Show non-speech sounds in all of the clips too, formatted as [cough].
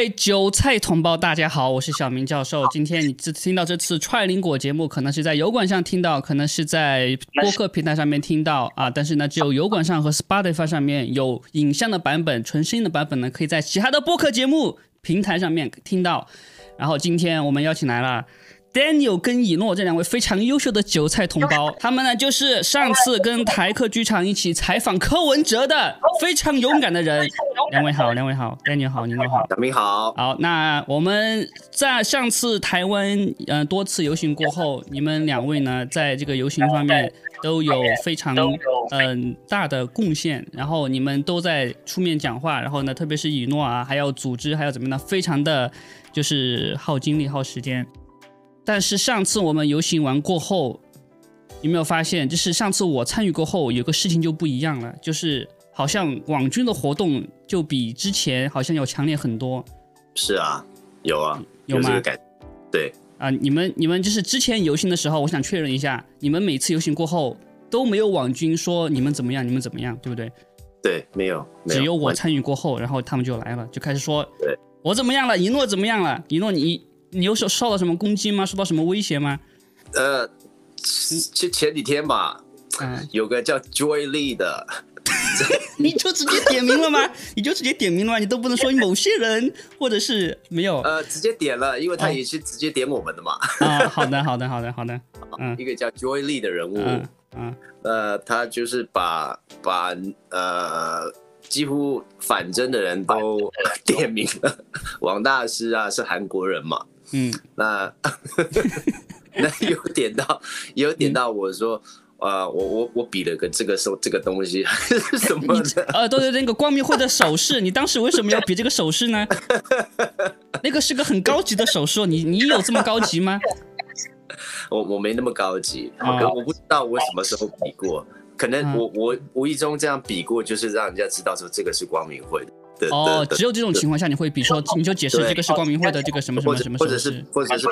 位韭菜同胞，大家好，我是小明教授。今天你这听到这次踹林果节目，可能是在油管上听到，可能是在播客平台上面听到啊。但是呢，只有油管上和 Spotify 上面有影像的版本，纯声音的版本呢，可以在其他的播客节目平台上面听到。然后今天我们邀请来了。Daniel 跟以诺这两位非常优秀的韭菜同胞，[laughs] 他们呢就是上次跟台客剧场一起采访柯文哲的非常勇敢的人。[laughs] 两位好，两位好，Daniel 好，你们好，小明好。好，那我们在上次台湾呃多次游行过后，你们两位呢在这个游行方面都有非常嗯大的贡献，然后你们都在出面讲话，然后呢特别是以诺啊，还要组织，还要怎么样，非常的就是耗精力耗时间。但是上次我们游行完过后，有没有发现，就是上次我参与过后，有个事情就不一样了，就是好像网军的活动就比之前好像要强烈很多。是啊，有啊，有吗？对啊，你们你们就是之前游行的时候，我想确认一下，你们每次游行过后都没有网军说你们怎么样，你们怎么样，对不对？对，没有，只有我参与过后，然后他们就来了，就开始说，对我怎么样了，一诺怎么样了，一诺你。你有受受到什么攻击吗？受到什么威胁吗？呃，前前几天吧，嗯，有个叫 Joy Lee 的，[laughs] 你就直接点名了吗？你就直接点名了吗？你都不能说某些人，或者是没有？呃，直接点了，因为他也是直接点我们的嘛。啊，好的，好的，好的，好的。[laughs] 嗯，一个叫 Joy Lee 的人物，嗯，呃，他就是把把呃。几乎反真的人都 [laughs] 点名了，王大师啊是韩国人嘛？嗯，那 [laughs] 那有点到有点到我说，呃，我我我比了个这个手这个东西是什么的？呃，对对，那个光明会的手势，你当时为什么要比这个手势呢？那个是个很高级的手势，你你有这么高级吗？[laughs] 我我没那么高级，我我不知道我什么时候比过。可能我我无意中这样比过，就是让人家知道说这个是光明会的。哦，只有这种情况下你会比如说，你就解释这个是光明会的这个什么什么什么，或者是或者是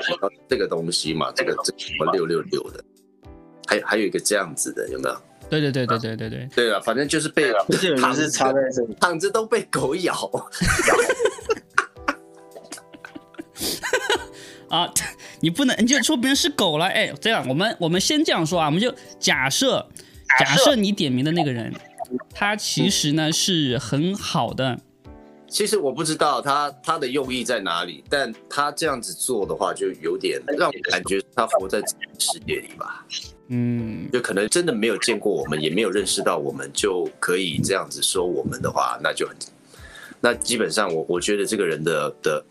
这个东西嘛，这个这什么六六六的，还还有一个这样子的，有没有？对对对对对对对。对啊，反正就是被躺着插在这里躺着都被狗咬。[laughs] 啊，你不能你就说别人是狗了，哎，这样我们我们先这样说啊，我们就假设。假设你点名的那个人，他其实呢是很好的。其实我不知道他他的用意在哪里，但他这样子做的话，就有点让我感觉他活在自己的世界里吧。嗯，就可能真的没有见过我们，也没有认识到我们，就可以这样子说我们的话，那就很，那基本上我我觉得这个人的的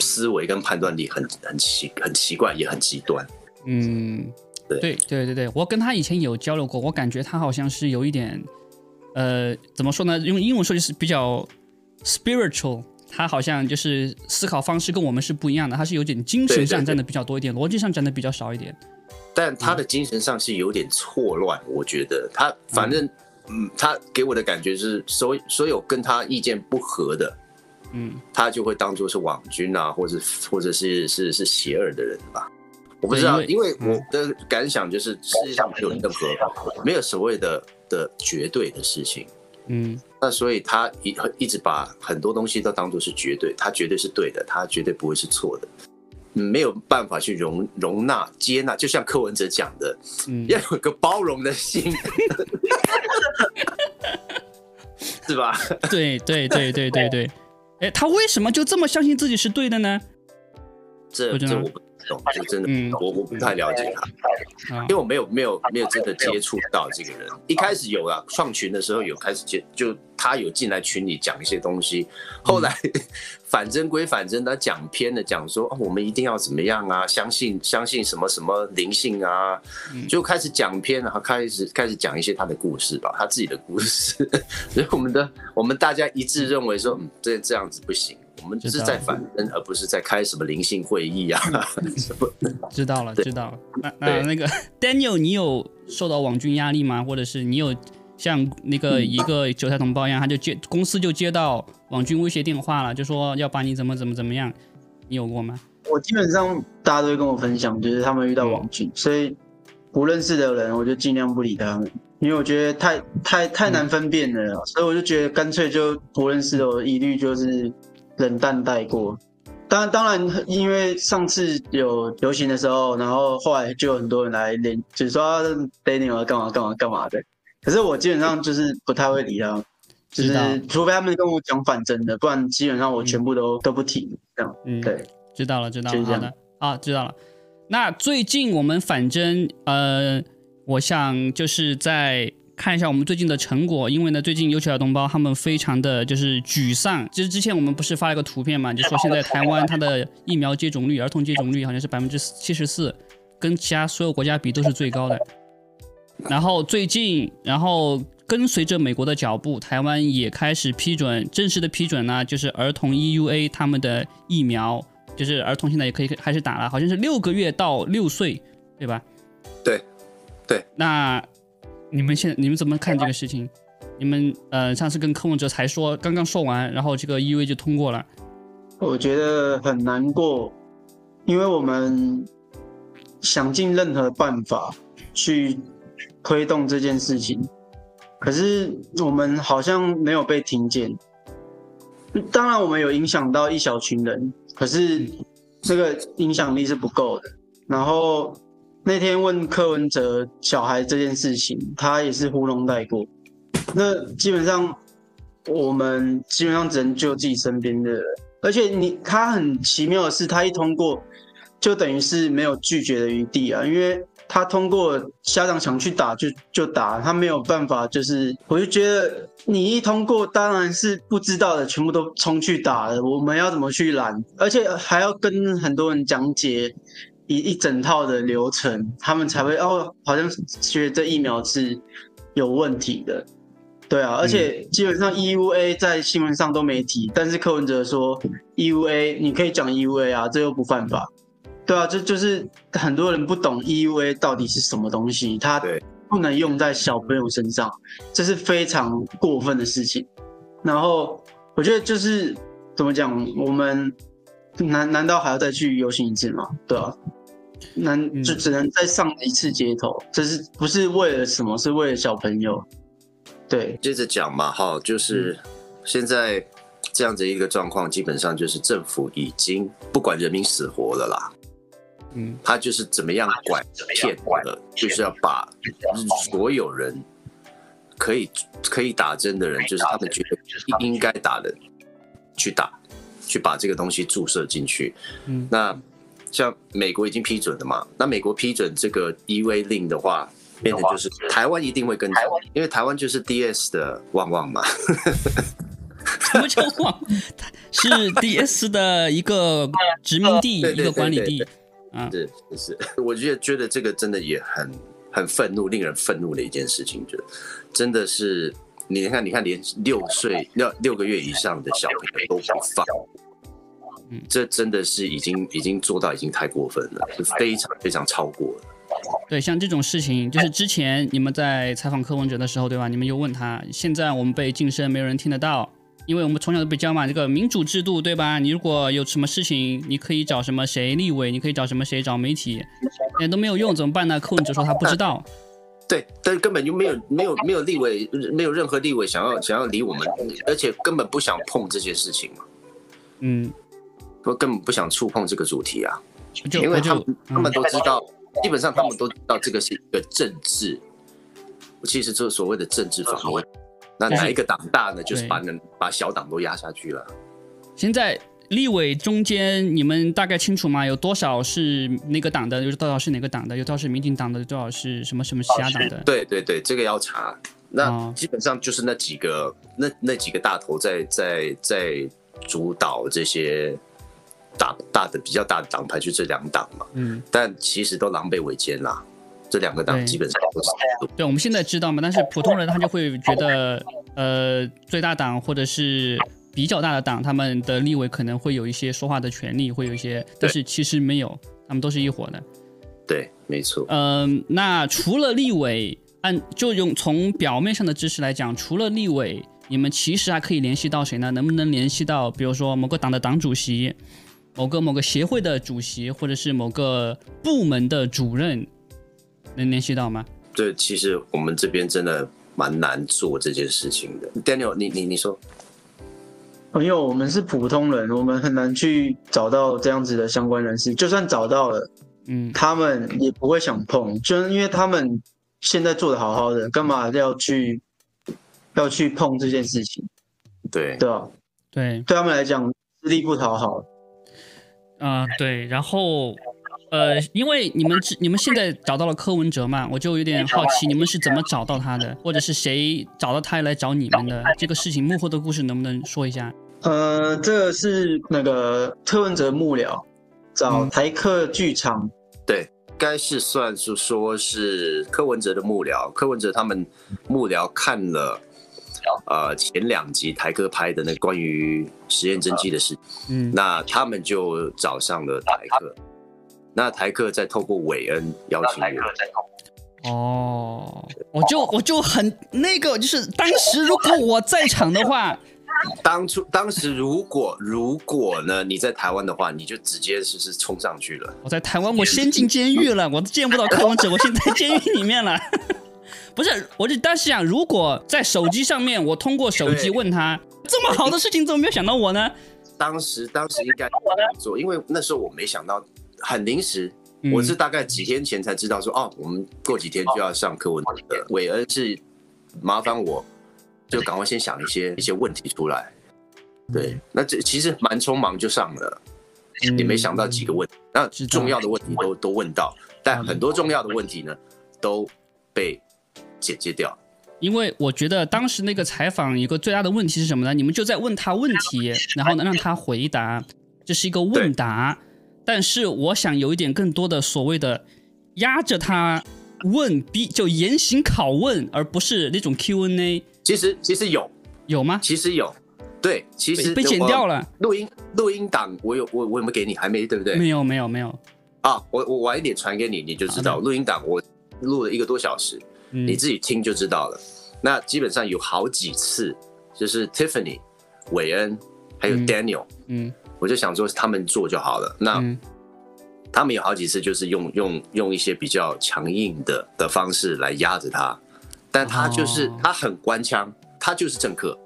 思维跟判断力很很奇很奇怪，也很极端。嗯。对对对对，我跟他以前有交流过，我感觉他好像是有一点，呃，怎么说呢？用英文说就是比较 spiritual，他好像就是思考方式跟我们是不一样的，他是有点精神上占的比较多一点，逻辑上占的比较少一点。但他的精神上是有点错乱，我觉得他反正，嗯，他给我的感觉是，所所有跟他意见不合的，嗯，他就会当做是网军啊，或者或者是是是邪恶的人吧。我不知道，因为我的感想就是世界上没有任何没有所谓的的绝对的事情，嗯，那所以他一一直把很多东西都当做是绝对，他绝对是对的，他绝对不会是错的，没有办法去容容纳接纳，就像柯文哲讲的，要有个包容的心，[laughs] 是吧？对对对对对对，[laughs] 哎，他为什么就这么相信自己是对的呢？这这我不。懂就真的，我我不太了解他，因为我没有没有没有真的接触到这个人。一开始有啊，创群的时候有开始接，就他有进来群里讲一些东西。后来 [laughs] 反真归反真，他讲偏了，讲说我们一定要怎么样啊，相信相信什么什么灵性啊，就开始讲偏，然后开始开始讲一些他的故事吧，他自己的故事。[laughs] 所以我们的我们大家一致认为说，嗯，这这样子不行。我们是在反真，而不是在开什么灵性会议啊？[laughs] 知道了，知道了。那那那个 [laughs] Daniel，你有受到网军压力吗？或者是你有像那个一个韭菜同胞一样，他就接公司就接到网军威胁电话了，就说要把你怎么怎么怎么样？你有过吗？我基本上大家都会跟我分享，就是他们遇到网军，所以不认识的人我就尽量不理他们，因为我觉得太太太难分辨了，所以我就觉得干脆就不认识的，我一律就是。冷淡带过。当然，当然，因为上次有游行的时候，然后后来就有很多人来连，就说 Daniel 干嘛干嘛干嘛的。可是我基本上就是不太会理他，就是除非他们跟我讲反真的，不然基本上我全部都都不提这样。嗯，对，知道了，知道了，好的，啊，知道了。那最近我们反正呃，我想就是在。看一下我们最近的成果，因为呢，最近优秀小同胞他们非常的就是沮丧。其实之前我们不是发了一个图片嘛，就说现在台湾它的疫苗接种率，儿童接种率好像是百分之七十四，跟其他所有国家比都是最高的。然后最近，然后跟随着美国的脚步，台湾也开始批准正式的批准呢，就是儿童 EUA 他们的疫苗，就是儿童现在也可以开始打了，好像是六个月到六岁，对吧？对，对，那。你们现你们怎么看这个事情？你们呃上次跟柯文哲才说刚刚说完，然后这个 EUA 就通过了。我觉得很难过，因为我们想尽任何办法去推动这件事情，可是我们好像没有被听见。当然我们有影响到一小群人，可是这个影响力是不够的。然后。那天问柯文哲小孩这件事情，他也是糊弄带过。那基本上，我们基本上只能救自己身边的人。而且你他很奇妙的是，他一通过，就等于是没有拒绝的余地啊，因为他通过，家长想去打就就打，他没有办法。就是我就觉得你一通过，当然是不知道的全部都冲去打了，我们要怎么去拦？而且还要跟很多人讲解。一一整套的流程，他们才会哦，好像觉得这疫苗是有问题的，对啊，而且基本上 EUA 在新闻上都没提，但是柯文哲说 EUA 你可以讲 EUA 啊，这又不犯法，对啊，这就是很多人不懂 EUA 到底是什么东西，它不能用在小朋友身上，这是非常过分的事情。然后我觉得就是怎么讲，我们。难难道还要再去游行一次吗？对啊，难就只能再上一次街头，这是不是为了什么？是为了小朋友？对，接着讲嘛，哈，就是现在这样子一个状况，基本上就是政府已经不管人民死活了啦。嗯，他就是怎么样管骗的，就是要把所有人可以可以打针的人，就是他们觉得应该打的去打。去把这个东西注射进去，嗯，那像美国已经批准了嘛？那美国批准这个 EV 令的话，变成就是台湾一定会跟从，因为台湾就是 DS 的旺旺嘛。什么叫旺？是 DS 的一个殖民地，[laughs] 一个管理地。嗯，是是，我觉得觉得这个真的也很很愤怒，令人愤怒的一件事情，就真的是。你看，你看，连六岁、六六个月以上的小朋友都不放，嗯，这真的是已经已经做到已经太过分了，是非常非常超过了。对，像这种事情，就是之前你们在采访柯文哲的时候，对吧？你们又问他，现在我们被晋升，没有人听得到，因为我们从小都被教嘛，这个民主制度，对吧？你如果有什么事情，你可以找什么谁立委，你可以找什么谁找媒体，也都没有用，怎么办呢？柯文哲说他不知道。对，但是根本就没有没有没有立委，没有任何立委想要想要理我们，而且根本不想碰这些事情嘛。嗯，我根本不想触碰这个主题啊，因为他们他们都知道，基本上他们都知道这个是一个政治，其实就是所谓的政治访问。那哪一个党大呢？就是把能把小党都压下去了。现在。立委中间，你们大概清楚吗？有多少是那个党的？有多少是哪个党的？有多少是民进党的？有多少是什么什么其他党的？对对对，这个要查。那基本上就是那几个，那那几个大头在在在主导这些大大的比较大的党派，就这两党嘛。嗯。但其实都狼狈为奸啦，这两个党基本上都是。对，我们现在知道嘛？但是普通人他就会觉得，呃，最大党或者是。比较大的党，他们的立委可能会有一些说话的权利，会有一些，但是其实没有，他们都是一伙的。对，没错。嗯，那除了立委，按就用从表面上的知识来讲，除了立委，你们其实还可以联系到谁呢？能不能联系到，比如说某个党的党主席，某个某个协会的主席，或者是某个部门的主任，能联系到吗？对，其实我们这边真的蛮难做这件事情的。Daniel，你你你说。因为我们是普通人，我们很难去找到这样子的相关人士。就算找到了，嗯，他们也不会想碰，就是因为他们现在做的好好的，干嘛要去要去碰这件事情？对对吧？对，对他们来讲，吃力不讨好。啊，对，然后。呃，因为你们你们现在找到了柯文哲嘛，我就有点好奇，你们是怎么找到他的，或者是谁找到他来找你们的？这个事情幕后的故事能不能说一下？呃，这个是那个柯文哲幕僚找台客剧场，对，该是算是说是柯文哲的幕僚，柯文哲他们幕僚看了呃前两集台客拍的那关于实验真迹的事，嗯，那他们就找上了台客。那台客再透过韦恩邀请我，哦，我就我就很那个，就是当时如果我在场的话，[laughs] 当初当时如果如果呢你在台湾的话，你就直接就是冲上去了。我在台湾，我先进监狱了，我都见不到柯文哲，我现在监狱里面了。不是，我就当时想，如果在手机上面，我通过手机问他这么好的事情，怎么没有想到我呢？当时当时应该做，因为那时候我没想到。很临时，我是大概几天前才知道说，哦，我们过几天就要上课文的。韦恩是麻烦我，就赶快先想一些一些问题出来。对，那这其实蛮匆忙就上了，也没想到几个问题。那重要的问题都都问到，但很多重要的问题呢都被剪接掉。因为我觉得当时那个采访一个最大的问题是什么呢？你们就在问他问题，然后呢让他回答，这是一个问答。但是我想有一点更多的所谓的压着他问，逼就严刑拷问，而不是那种 Q&A。其实其实有有吗？其实有，对，其实被剪掉了。录音录音档我有我我有没有给你？还没对不对？没有没有没有。啊，我我晚一点传给你，你就知道录音档我录了一个多小时，你自己听就知道了。那基本上有好几次，就是 Tiffany、韦恩还有 Daniel，嗯。我就想说他们做就好了。那他们有好几次就是用用用一些比较强硬的的方式来压着他，但他就是他很官腔，他就是政客，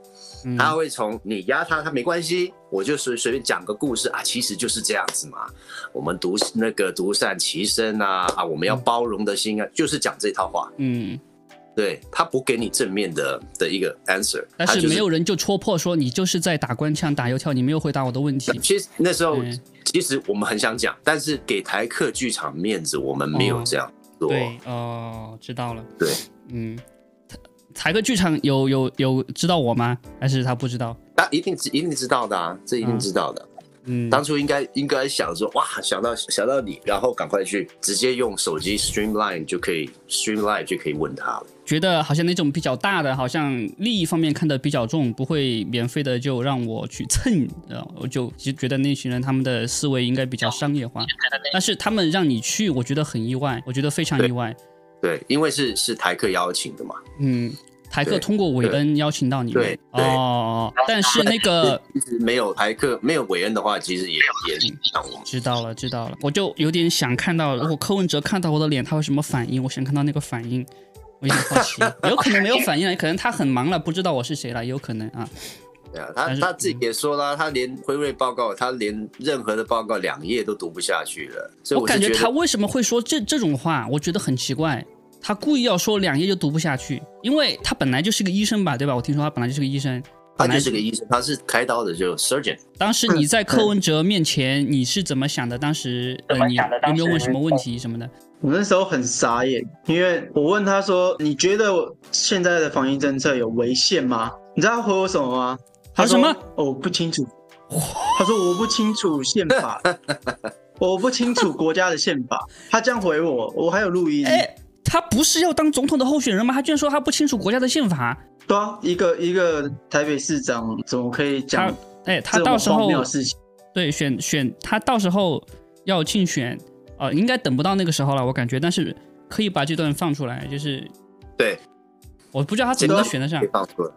他会从你压他他没关系，我就随随便讲个故事啊，其实就是这样子嘛。我们独那个独善其身啊啊，我们要包容的心啊，就是讲这套话。嗯。对他不给你正面的的一个 answer，但是没有人就戳破说你就是在打官腔打油条，你没有回答我的问题。其实那时候其实我们很想讲，但是给台客剧场面子，我们没有这样做。对哦，知道了。对，嗯，台台客剧场有有有知道我吗？还是他不知道？他一定一定知道的啊，这一定知道的。嗯，当初应该应该想说，哇，想到想到你，然后赶快去直接用手机 streamline 就可以 streamline 就可以问他了。觉得好像那种比较大的，好像利益方面看得比较重，不会免费的就让我去蹭，呃，我就其实觉得那群人他们的思维应该比较商业化，但是他们让你去，我觉得很意外，我觉得非常意外。对，因为是是台客邀请的嘛。嗯。台客通过韦恩邀请到你们。哦，但是那个其实没有台客没有韦恩的话，其实也也知道了知道了，我就有点想看到，如果柯文哲看到我的脸，他会什么反应？我想看到那个反应，我有点好奇，[laughs] 有可能没有反应了，可能他很忙了，不知道我是谁了，也有可能啊。对啊，他他自己也说了，他连辉瑞报告，他连任何的报告两页都读不下去了。我感觉他为什么会说这这种话，我觉得很奇怪。他故意要说两页就读不下去，因为他本来就是个医生吧，对吧？我听说他本来就是个医生，他就是个医生，他是开刀的，就 surgeon。当时你在柯文哲面前，你是怎么想的？当时呃，你有没有问什么问题什么的？我那时候很傻眼，因为我问他说：“你觉得现在的防疫政策有违宪吗？”你知道他回我什么吗？他说什么？哦，不清楚。他说我不清楚宪法，[laughs] 我不清楚国家的宪法。他这样回我，我还有录音。他不是要当总统的候选人吗？他居然说他不清楚国家的宪法。对啊，一个一个台北市长怎么可以讲？哎，他到时候对选选他到时候要竞选，呃，应该等不到那个时候了，我感觉。但是可以把这段放出来，就是对，我不知道他怎么能选得上。放出来。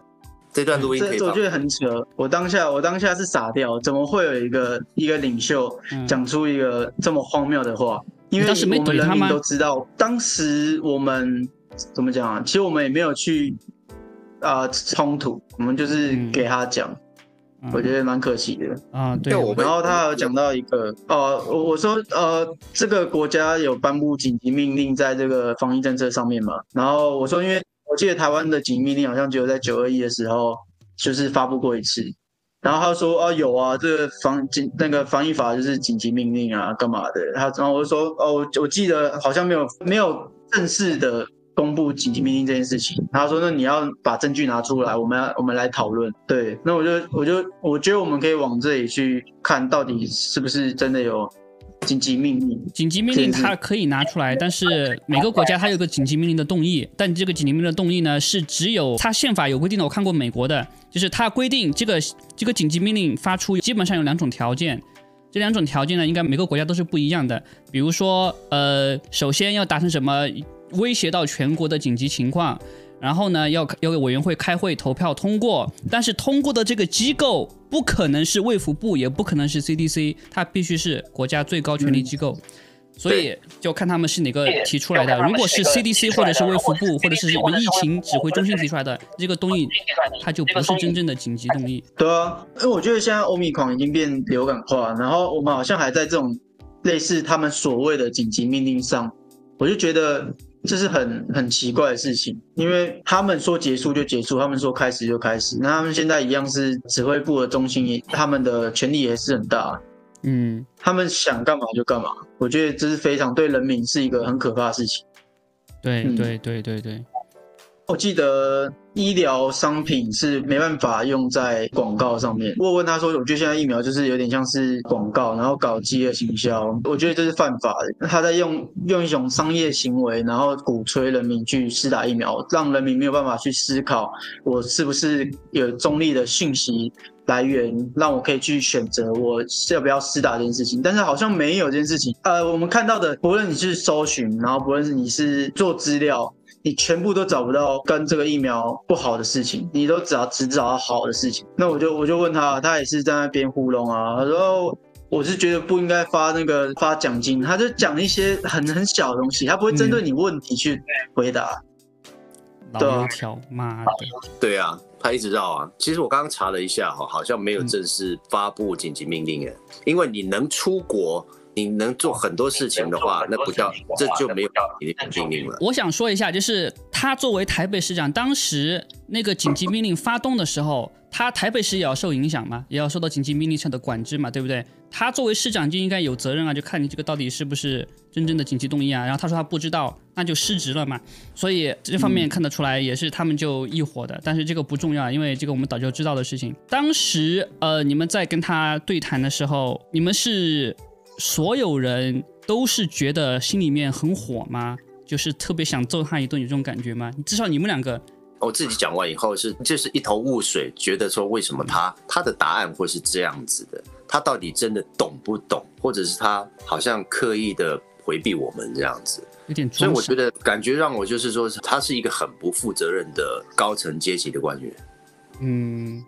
这段录音可以我觉得很扯。我当下我当下是傻掉，怎么会有一个一个领袖讲出一个这么荒谬的话？因为我们人民都知道，当时我们怎么讲啊？其实我们也没有去啊冲突，我们就是给他讲，我觉得蛮可惜的啊。对，然后他有讲到一个哦，我说呃，这个国家有颁布紧急命令在这个防疫政策上面嘛。然后我说，因为我记得台湾的紧急命令好像只有在九二一的时候就是发布过一次。然后他说啊有啊，这个防紧那个防疫法就是紧急命令啊，干嘛的？他然后我就说哦，我我记得好像没有没有正式的。公布紧急命令这件事情，他说：“那你要把证据拿出来，我们要我们来讨论。”对，那我就我就我觉得我们可以往这里去看，到底是不是真的有紧急命令？紧急命令它可以拿出来，但是每个国家它有个紧急命令的动议，但这个紧急命令的动议呢，是只有它宪法有规定的。我看过美国的，就是它规定这个这个紧急命令发出基本上有两种条件，这两种条件呢，应该每个国家都是不一样的。比如说，呃，首先要达成什么？威胁到全国的紧急情况，然后呢，要要给委员会开会投票通过，但是通过的这个机构不可能是卫福部，也不可能是 CDC，它必须是国家最高权力机构，所以就看他们是哪个提出来的。如果是 CDC 或者是卫福部或者是什么疫情指挥中心提出来的这个东西，它就不是真正的紧急动议。对啊，因为我觉得现在欧米狂已经变流感化，然后我们好像还在这种类似他们所谓的紧急命令上，我就觉得。这是很很奇怪的事情，因为他们说结束就结束，他们说开始就开始，那他们现在一样是指挥部的中心，他们的权力也是很大，嗯，他们想干嘛就干嘛，我觉得这是非常对人民是一个很可怕的事情。对对对对对。我记得医疗商品是没办法用在广告上面。我问他说：“我觉得现在疫苗就是有点像是广告，然后搞饥饿行销，我觉得这是犯法的。他在用用一种商业行为，然后鼓吹人民去施打疫苗，让人民没有办法去思考我是不是有中立的信息来源，让我可以去选择我要不要施打这件事情。但是好像没有这件事情。呃，我们看到的，不论你是搜寻，然后不论是你是做资料。”你全部都找不到跟这个疫苗不好的事情，你都只要只找到好的事情。那我就我就问他，他也是在那边糊弄啊。他说我是觉得不应该发那个发奖金，他就讲一些很很小的东西，他不会针对你问题去回答。老油条，妈的！对啊，他一直绕啊。其实我刚刚查了一下哈，好像没有正式发布紧急命令诶，因为你能出国。你能做很多事情的话，那不叫这就没有命令了。我想说一下，就是他作为台北市长，当时那个紧急命令发动的时候，他台北市也要受影响嘛，也要受到紧急命令下的管制嘛，对不对？他作为市长就应该有责任啊，就看你这个到底是不是真正的紧急动议啊。然后他说他不知道，那就失职了嘛。所以这方面看得出来，也是他们就一伙的。但是这个不重要，因为这个我们早就知道的事情。当时呃，你们在跟他对谈的时候，你们是。所有人都是觉得心里面很火吗？就是特别想揍他一顿，有这种感觉吗？至少你们两个，我自己讲完以后是就是一头雾水，觉得说为什么他他的答案会是这样子的？他到底真的懂不懂，或者是他好像刻意的回避我们这样子？有点，所以我觉得感觉让我就是说，他是一个很不负责任的高层阶级的官员。嗯，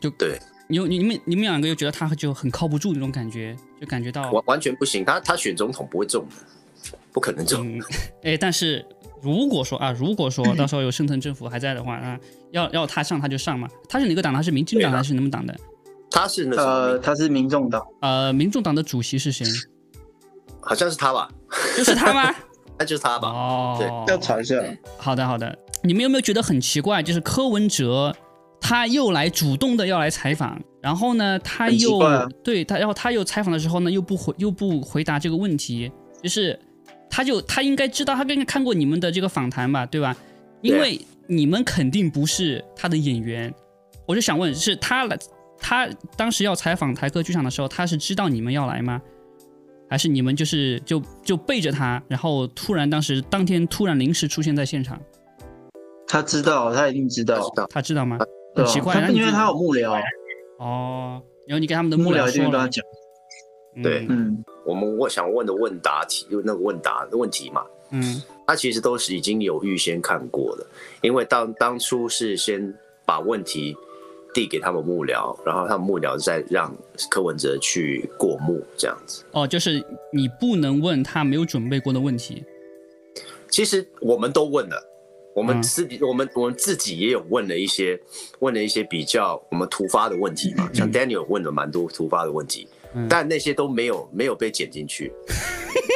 就对。你你你们你们两个又觉得他就很靠不住那种感觉，就感觉到完完全不行。他他选总统不会中的，不可能中。哎，但是如果说啊，如果说到时候有深层政府还在的话啊，要要他上他就上嘛。他是哪个党？他是民进党还是什么党的？他是呃，他是民众党。呃，民众党的主席是谁？好像是他吧？就是他吗？[laughs] 那就是他吧？哦，对要查一下。好的好的，你们有没有觉得很奇怪？就是柯文哲。他又来主动的要来采访，然后呢，他又对他，然后他又采访的时候呢，又不回又不回答这个问题，就是他就他应该知道，他应该看过你们的这个访谈吧，对吧？因为你们肯定不是他的演员，我就想问，是他来，他当时要采访台客剧场的时候，他是知道你们要来吗？还是你们就是就就背着他，然后突然当时当天突然临时出现在现场？他知道，他一定知道，他知道吗？很奇怪，因为他有幕僚哦，然后你跟他们的幕僚就跟他讲，对，嗯，我们我想问的问答题，就那个问答的问题嘛，嗯，他其实都是已经有预先看过的，因为当当初是先把问题递给他们幕僚，然后他们幕僚再让柯文哲去过目这样子。哦，就是你不能问他没有准备过的问题。其实我们都问了。我们私底，我们我们自己也有问了一些，问了一些比较我们突发的问题嘛，像 Daniel 问了蛮多突发的问题，但那些都没有没有被剪进去。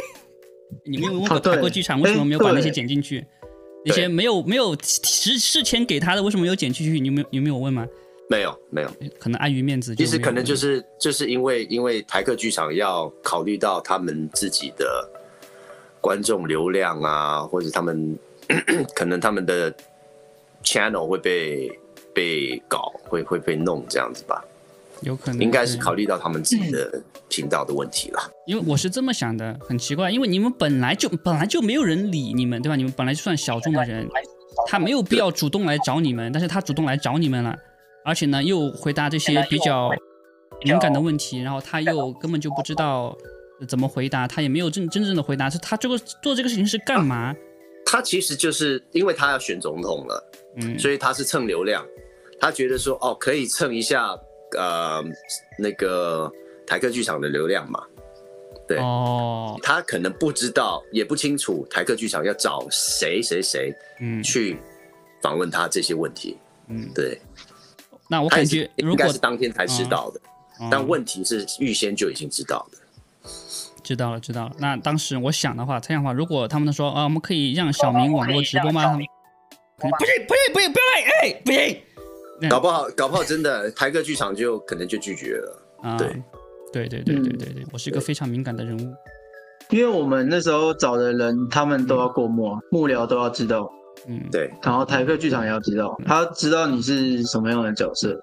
[laughs] 你们有问过台客剧场为什么没有把那些剪进去？那些没有没有事事前给他的为什么没有剪进去？你们有没有问吗？没有没有，可能碍于面子。其实可能就是就是因为因为台客剧场要考虑到他们自己的观众流量啊，或者他们可能他们的 channel 会被被搞，会会被弄这样子吧。有可能应该是考虑到他们自己的频道的问题了。因为我是这么想的，很奇怪，因为你们本来就本来就没有人理你们，对吧？你们本来就算小众的人，他没有必要主动来找你们，但是他主动来找你们了，而且呢又回答这些比较敏感的问题，然后他又根本就不知道怎么回答，他也没有真真正的回答，是他这个做这个事情是干嘛？他其实就是因为他要选总统了，嗯，所以他是蹭流量，他觉得说哦可以蹭一下。呃，那个台客剧场的流量嘛，对，哦，他可能不知道，也不清楚台客剧场要找谁谁谁，嗯，去访问他这些问题，嗯，对。那我感觉应该是当天才知道的，但问题是预先就已经知道的。知道了，知道了。那当时我想的话，这样的话，如果他们说啊，我们可以让小明网络直播吗？不行，不行，不行，不要来，哎，不行。搞不好，搞不好真的台客剧场就可能就拒绝了。啊，对，对对对对对对，我是一个非常敏感的人物，因为我们那时候找的人，他们都要过目，幕僚都要知道。嗯，对。然后台客剧场也要知道，他知道你是什么样的角色。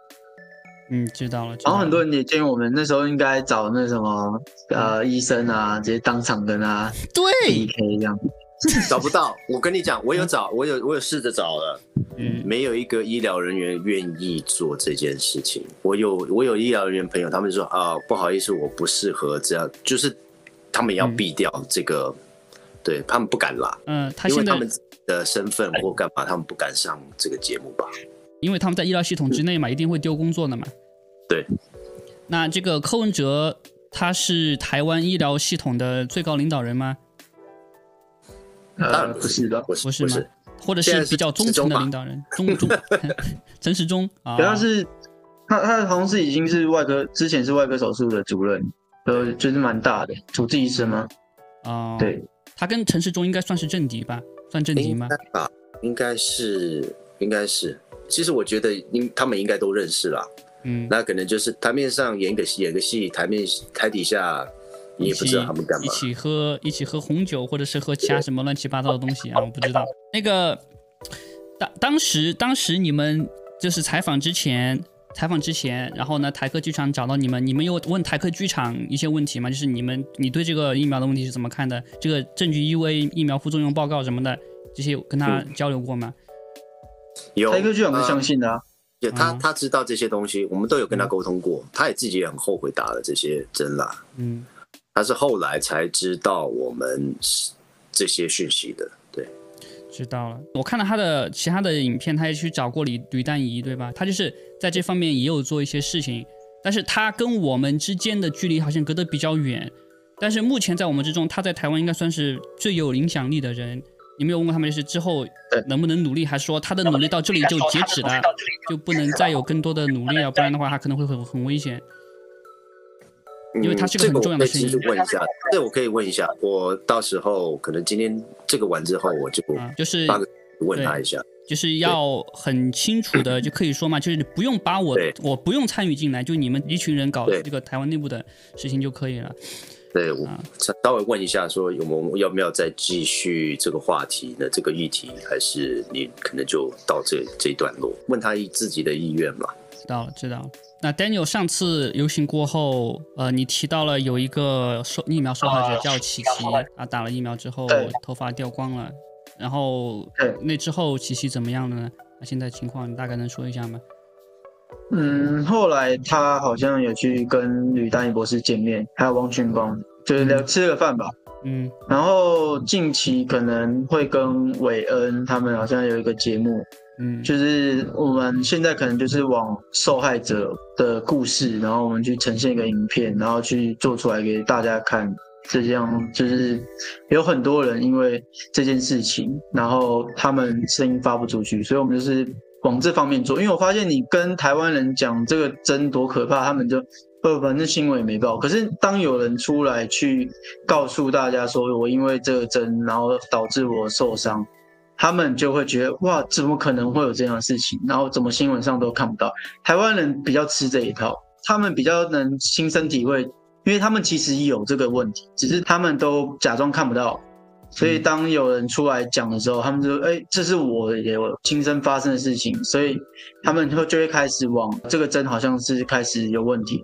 嗯，知道了。然后很多人也建议我们那时候应该找那什么呃医生啊，直接当场跟他对 PK 这样。[laughs] 找不到，我跟你讲，我有找，我有我有试着找了，嗯，没有一个医疗人员愿意做这件事情。我有我有医疗人员朋友，他们说啊，不好意思，我不适合这样，就是他们要避掉这个，对他们不敢啦，嗯，他因为他们的身份或干嘛，他们不敢上这个节目吧？因为他们在医疗系统之内嘛，一定会丢工作的嘛。对，那这个柯文哲他是台湾医疗系统的最高领导人吗？呃，不是的，不是不是，或者是比较忠诚的领导人，忠忠 [laughs] 陈时中啊，主要是他他的同事已经是外科，之前是外科手术的主任，呃，就是蛮大的主治医生吗？啊，对，他跟陈时中应该算是政敌吧？算政敌吗？啊，应该是，应该是。其实我觉得应他们应该都认识啦，嗯，那可能就是台面上演个戏，演个戏，台面台底下。你也不知道他们干嘛？一起喝一起喝红酒，或者是喝其他什么乱七八糟的东西啊？我不知道。那个当当时当时你们就是采访之前，采访之前，然后呢，台客剧场找到你们，你们有问台客剧场一些问题吗？就是你们你对这个疫苗的问题是怎么看的？这个证据 EUA 疫苗副作用报告什么的，这些跟他交流过吗？有台客剧场是相信的啊，有他他知道这些东西，我们都有跟他沟通过，他也自己也很后悔打了这些针啦。嗯。他是后来才知道我们这些讯息的，对，知道了。我看到他的其他的影片，他也去找过吕吕丹仪，对吧？他就是在这方面也有做一些事情，但是他跟我们之间的距离好像隔得比较远。但是目前在我们之中，他在台湾应该算是最有影响力的人。你没有问过他们，就是之后能不能努力，还是说他的努力到这里就截止了，就不能再有更多的努力了？不然的话，他可能会很很危险。因为他是个很重要的事情。问一下，这我可以问一下，我到时候可能今天这个完之后，我就就是问他一下，就是要很清楚的就可以说嘛，就是不用把我我不用参与进来，就你们一群人搞这个台湾内部的事情就可以了。对，我稍微问一下，说有没有要不要再继续这个话题呢？这个议题，还是你可能就到这这一段落，问他自己的意愿嘛？知道了，知道了。那 Daniel 上次游行过后，呃，你提到了有一个受疫苗受害者叫琪琪，啊，打了疫苗之后头发掉光了，然后那之后琪琪怎么样了呢？那现在情况你大概能说一下吗？嗯，后来他好像有去跟吕丹一博士见面，还有王俊光，就是聊吃了个饭吧。嗯，然后近期可能会跟韦恩他们好像有一个节目。嗯，就是我们现在可能就是往受害者的故事，然后我们去呈现一个影片，然后去做出来给大家看，这样就是有很多人因为这件事情，然后他们声音发不出去，所以我们就是往这方面做。因为我发现你跟台湾人讲这个针多可怕，他们就不，反正新闻也没报。可是当有人出来去告诉大家说，我因为这个针，然后导致我受伤。他们就会觉得哇，怎么可能会有这样的事情？然后怎么新闻上都看不到？台湾人比较吃这一套，他们比较能亲身体会，因为他们其实有这个问题，只是他们都假装看不到。所以当有人出来讲的时候，他们就哎，这是我也有亲身发生的事情，所以他们就就会开始往这个针好像是开始有问题。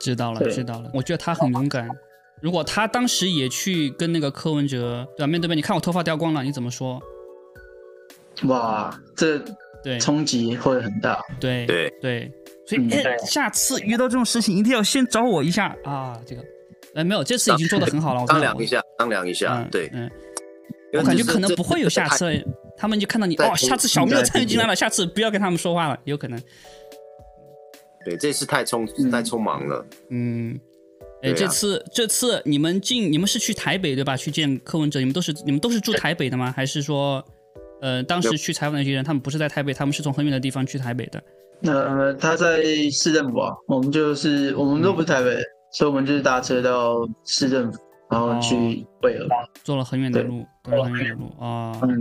知道了，知道了。我觉得他很勇敢。如果他当时也去跟那个柯文哲对吧面对面，你看我头发掉光了，你怎么说？哇，这对冲击会很大，对对对，所以哎，下次遇到这种事情一定要先找我一下啊！这个，哎，没有，这次已经做的很好了，商量一下，商量一下，对，嗯，我感觉可能不会有下次，他们就看到你哦，下次小没有参与进来了，下次不要跟他们说话了，有可能。对，这次太匆太匆忙了，嗯，哎，这次这次你们进，你们是去台北对吧？去见柯文哲，你们都是你们都是住台北的吗？还是说？呃，当时去采访那些人，他们不是在台北，他们是从很远的地方去台北的。那他在市政府啊，我们就是我们都不是台北，所以我们就是搭车到市政府，然后去会合，坐了很远的路，很远的路啊，真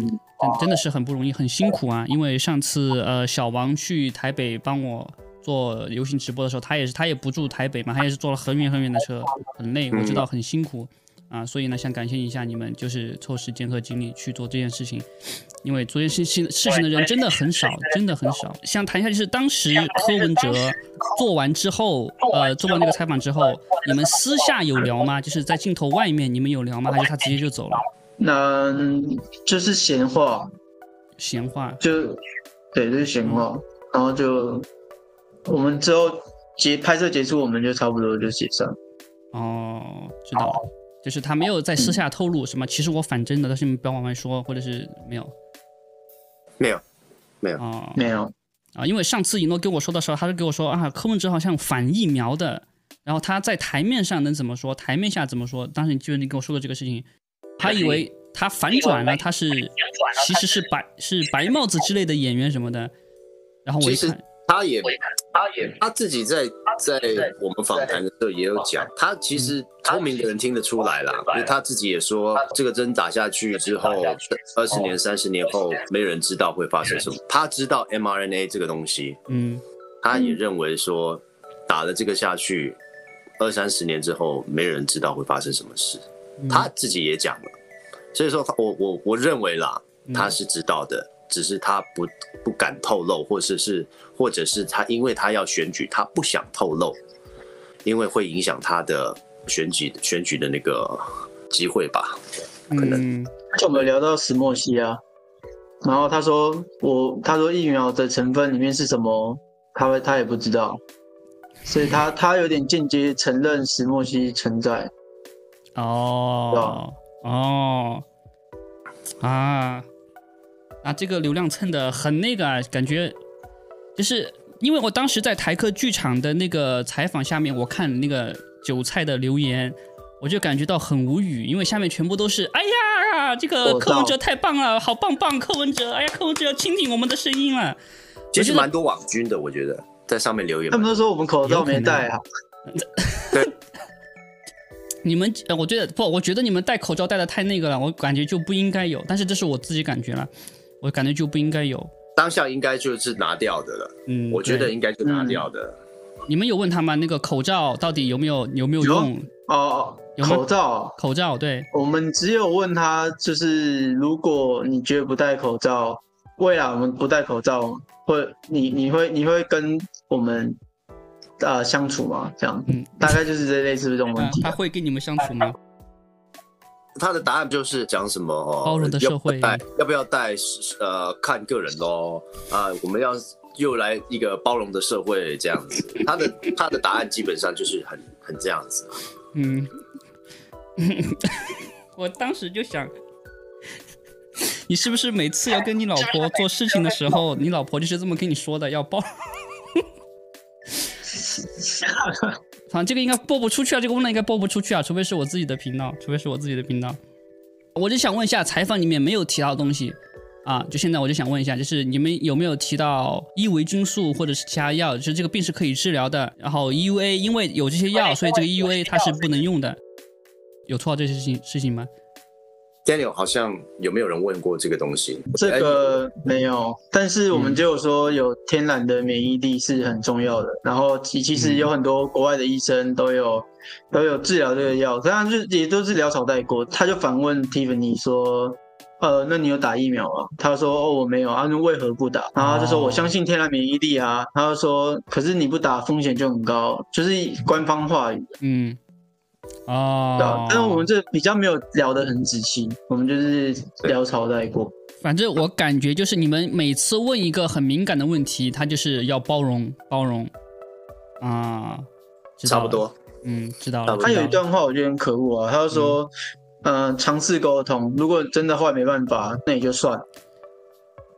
真的是很不容易，很辛苦啊。因为上次呃小王去台北帮我做游行直播的时候，他也是他也不住台北嘛，他也是坐了很远很远的车，很累，我知道很辛苦。啊，所以呢，想感谢一下你们，就是抽时间和精力去做这件事情，因为做这件事情事情的人真的很少，真的很少。想谈一下，就是当时柯文哲做完之后，呃，做完那个采访之后，你们私下有聊吗？就是在镜头外面，你们有聊吗？还是他直接就走了？那就是闲话，闲话，就对，就是闲话。然后就我们之后结拍摄结束，我们就差不多就解散。哦，知道了。就是他没有在私下透露什么，其实我反真的，但是你们不要往外说，或者是没有，没有，没有啊，没有啊，因为上次尹诺跟我说的时候，他是跟我说啊，柯文哲好像反疫苗的，然后他在台面上能怎么说，台面下怎么说？当时就是你跟我说的这个事情，他以为他反转了，他是其实是白是白帽子之类的演员什么的，然后我一看。他也，他也，他自己在在我们访谈的时候也有讲，他其实聪明的人听得出来啦，因为他自己也说，这个针打下去之后，二十年、三十年后，没人知道会发生什么。他知道 mRNA 这个东西，嗯，他也认为说，打了这个下去，二三十年之后，没人知道会发生什么事。他自己也讲了，所以说，我我我认为啦，他是知道的。只是他不不敢透露，或者是或者是他，因为他要选举，他不想透露，因为会影响他的选举选举的那个机会吧？可能。就我们聊到石墨烯啊，然后他说我他说疫苗的成分里面是什么，他他也不知道，所以他他有点间接承认石墨烯存在。哦哦啊。啊，这个流量蹭的很那个啊，感觉就是因为我当时在台客剧场的那个采访下面，我看那个韭菜的留言，我就感觉到很无语，因为下面全部都是哎呀，这个柯文哲太棒了，好棒棒，柯文哲，哎呀，柯文哲要倾听我们的声音了。其实蛮多网军的，我觉得在上面留言，他们都说我们口罩没戴啊。[laughs] 对，[laughs] 你们，我觉得不，我觉得你们戴口罩戴的太那个了，我感觉就不应该有，但是这是我自己感觉了。我感觉就不应该有，当下应该就是拿掉的了。嗯，我觉得应该就拿掉的。你们有问他吗？那个口罩到底有没有有没有用？哦，口罩，口罩，对。我们只有问他，就是如果你觉得不戴口罩，未来我们不戴口罩，会你你会你会跟我们呃相处吗？这样，嗯，大概就是这类似这种问题。他会跟你们相处吗？他的答案就是讲什么哦，包容的社会，要不要带？呃，看个人喽。啊，我们要又来一个包容的社会这样子。他的他的答案基本上就是很很这样子。嗯，[laughs] 我当时就想，你是不是每次要跟你老婆做事情的时候，你老婆就是这么跟你说的？要包。[laughs] 啊，这个应该播不出去啊，这个功能应该播不出去啊，除非是我自己的频道，除非是我自己的频道。我就想问一下，采访里面没有提到的东西啊，就现在我就想问一下，就是你们有没有提到伊维菌素或者是其他药，就是这个病是可以治疗的，然后 EUA 因为有这些药，所以这个 EUA 它是不能用的，有错这些事情事情吗？Daniel 好像有没有人问过这个东西？这个没有，但是我们就有说有天然的免疫力是很重要的。然后其其实有很多国外的医生都有都有治疗这个药，当然就也都是潦草带过。他就反问 Tiffany 说：“呃，那你有打疫苗吗？”他说：“哦，我没有。”啊，那为何不打？然后就说：“我相信天然免疫力啊。”他就说：“可是你不打风险就很高。”就是官方话语。嗯。哦，但是我们这比较没有聊得很仔细，我们就是聊朝代过。反正我感觉就是你们每次问一个很敏感的问题，他就是要包容包容。啊，差不多，嗯，知道了。他有一段话我觉得很可恶啊，他就说，嗯，尝试沟通，如果真的后来没办法，那也就算。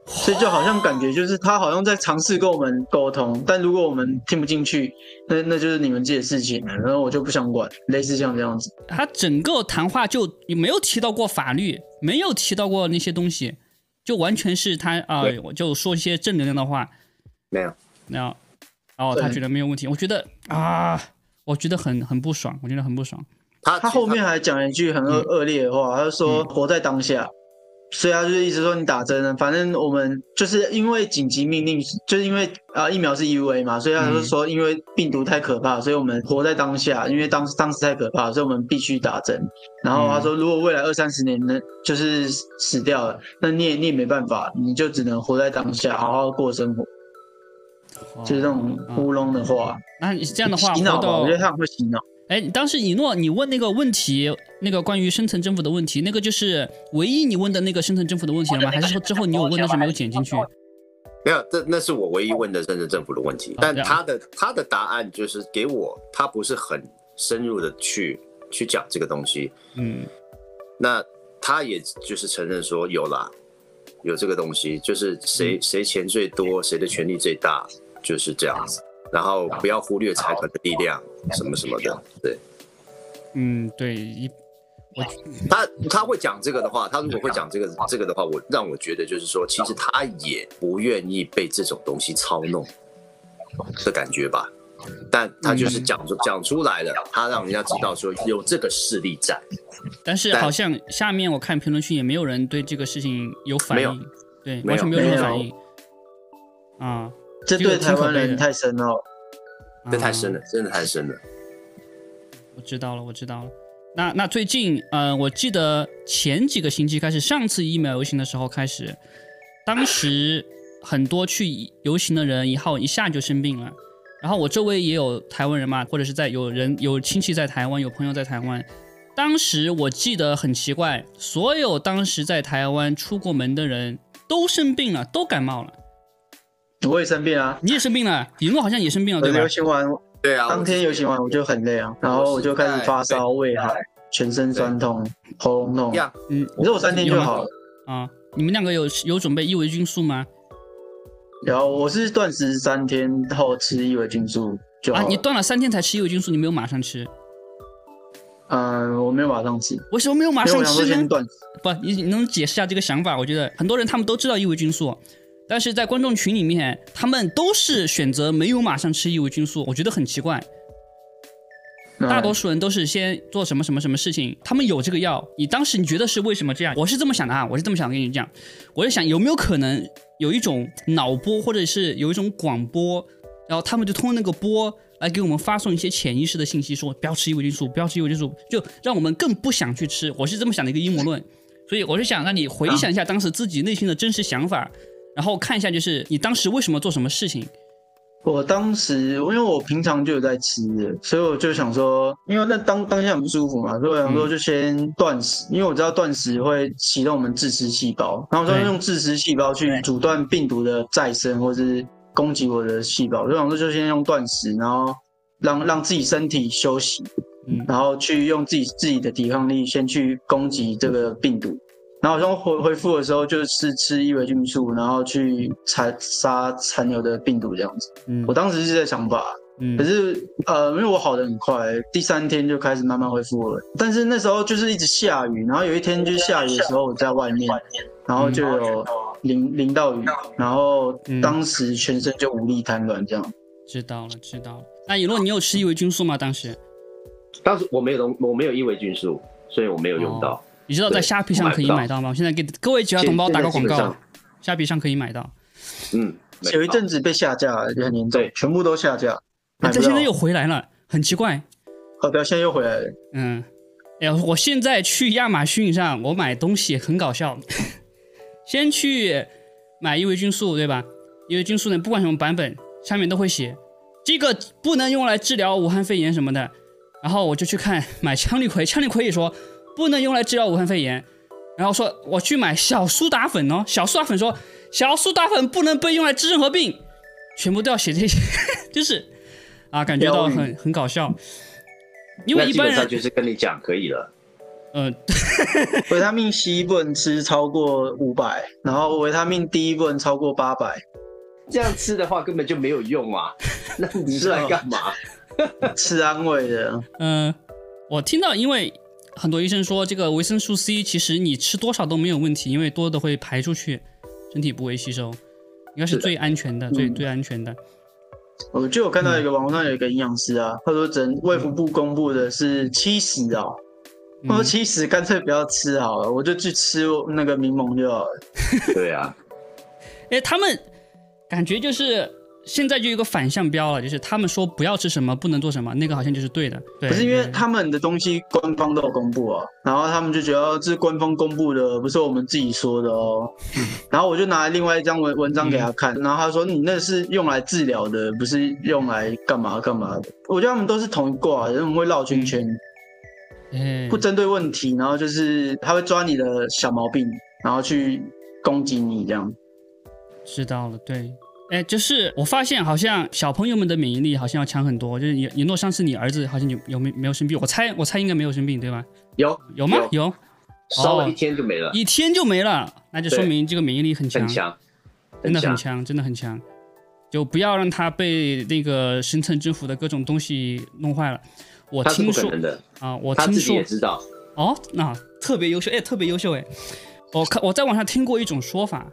所以就好像感觉就是他好像在尝试跟我们沟通，但如果我们听不进去，那那就是你们自己的事情了，然后我就不想管，类似像这样子。他整个谈话就没有提到过法律，没有提到过那些东西，就完全是他啊，我就说一些正能量的话，没有，没有，然后他觉得没有问题，我觉得啊，我觉得很很不爽，我觉得很不爽。他他后面还讲一句很恶恶劣的话，他就说活在当下。所以他就是一直说你打针，反正我们就是因为紧急命令，就是因为啊疫苗是 U A 嘛，所以他就说因为病毒太可怕，所以我们活在当下，因为当当时太可怕，所以我们必须打针。然后他说如果未来二三十年呢，就是死掉了，那你也你也没办法，你就只能活在当下，好好过生活。就是这种乌龙的话，那你这样的话洗脑吧？我觉得他很会洗脑。哎，当时以诺，你问那个问题，那个关于深层政府的问题，那个就是唯一你问的那个深层政府的问题了吗？还是说之后你有问，但是没有剪进去？没有，这那是我唯一问的深层政府的问题。但他的他的答案就是给我，他不是很深入的去去讲这个东西。嗯，那他也就是承认说有啦，有这个东西，就是谁谁钱最多，谁的权力最大，就是这样子。然后不要忽略财团的力量，什么什么的，对，嗯，对，一我他他会讲这个的话，他如果会讲这个这个的话，我让我觉得就是说，其实他也不愿意被这种东西操弄的感觉吧，但他就是讲出讲出来了，他让人家知道说有这个势力在，但是好像下面我看评论区也没有人对这个事情有反应，对，完全没有任何反应，啊。这对台湾人太深了，这太深了，真的太深了。我知道了，我知道了。那那最近，呃，我记得前几个星期开始，上次疫苗游行的时候开始，当时很多去游行的人，以后一下就生病了。然后我周围也有台湾人嘛，或者是在有人有亲戚在台湾，有朋友在台湾。当时我记得很奇怪，所有当时在台湾出过门的人都生病了，都感冒了。我也生病啊，你也生病了，尹诺好像也生病了，对吧？游行完，对啊，当天游行完我就很累啊，然后我就开始发烧、胃寒、全身酸痛、喉咙痛。嗯，你说我三天就好了啊？你们两个有有准备异维菌素吗？有，我是断食三天后吃异维菌素就好。啊，你断了三天才吃异维菌素，你没有马上吃？嗯，我没有马上吃。为什么没有马上吃呢？不，你你能解释一下这个想法？我觉得很多人他们都知道异维菌素。但是在观众群里面，他们都是选择没有马上吃异维菌素，我觉得很奇怪。大多数人都是先做什么什么什么事情，他们有这个药，你当时你觉得是为什么这样？我是这么想的啊，我是这么想跟你讲，我在想有没有可能有一种脑波，或者是有一种广播，然后他们就通过那个波来给我们发送一些潜意识的信息，说不要吃异维菌素，不要吃异维菌素，就让我们更不想去吃。我是这么想的一个阴谋论，所以我是想让你回想一下当时自己内心的真实想法。然后看一下，就是你当时为什么做什么事情？我当时因为我平常就有在吃，所以我就想说，因为那当当下很不舒服嘛，所以我想说就先断食，因为我知道断食会启动我们自噬细胞，然后说用自噬细胞去阻断病毒的再生或是攻击我的细胞，所以想说就先用断食，然后让让自己身体休息，然后去用自己自己的抵抗力先去攻击这个病毒。然后好像恢恢复的时候就是吃伊维菌素，然后去残杀残留的病毒这样子。嗯我当时是这个想法，嗯可是呃，因为我好的很快，第三天就开始慢慢恢复了。但是那时候就是一直下雨，然后有一天就是下雨的时候我在外面，然后就有淋淋到雨，然后嗯当时全身就无力瘫软这样。知道了知道了。那以诺，你有吃伊维菌素吗？当时当时我没有东，我没有伊维菌素，所以我没有用到。你知道在虾皮上可以买到吗？我现在给各位其他同胞打个广告虾皮上可以买到。嗯，没有一阵子被下架了，也很严重对，全部都下架。买不到但现在又回来了，很奇怪。哦，对啊，现在又回来了。嗯，哎呀，我现在去亚马逊上我买东西很搞笑，先去买伊维菌素，对吧？伊维菌素呢，不管什么版本，上面都会写这个不能用来治疗武汉肺炎什么的。然后我就去看买羟氯喹，羟氯喹也说不能用来治疗武汉肺炎。然后说我去买小苏打粉哦，小苏打粉说小苏打粉不能被用来治任何病，全部都要写这些，[laughs] 就是啊，感觉到很很搞笑。因为一般人，就是跟你讲可以了。嗯，[laughs] 维他命 C 不能吃超过五百，然后维他命 D 不能超过八百，这样吃的话根本就没有用啊！[laughs] 那你是来干嘛？吃安慰的。嗯，我听到，因为很多医生说，这个维生素 C 其实你吃多少都没有问题，因为多的会排出去，身体不会吸收，应该是最安全的，最嗯。最安全的。我就有看到一个网络上有一个营养师啊，他说整卫福部公布的是七十啊，他说嗯，七十干脆不要吃好了，我就去吃那个柠檬就好了。对啊，[laughs] 哎，他们感觉就是现在就有一个反向标了，就是他们说不要吃什么，不能做什么，那个好像就是对的。对，可是因为他们的东西官方都有公布啊，然后他们就觉得哦这是官方公布的，不是我们自己说的哦。[laughs] 然后我就拿另外一张文文章给他看，然后他说你那是用来治疗的，不是用来干嘛干嘛的。我觉得他们都是同一挂的，他们会绕圈圈，嗯不针对问题，然后就是他会抓你的小毛病，然后去攻击你这样。知道了，对。哎，就是我发现好像小朋友们的免疫力好像要强很多。就是你，你诺上次你儿子好像有有没没有生病？我猜我猜应该没有生病，对吧？有有吗？有，烧了一天就没了，一天就没了，那就说明这个免疫力很强，很强，真的很强。真的很强。就不要让他被那个深层政府的各种东西弄坏了。我听说啊，我听说也知道。哦，那特别优秀，哎，特别优秀，哎。我看我在网上听过一种说法，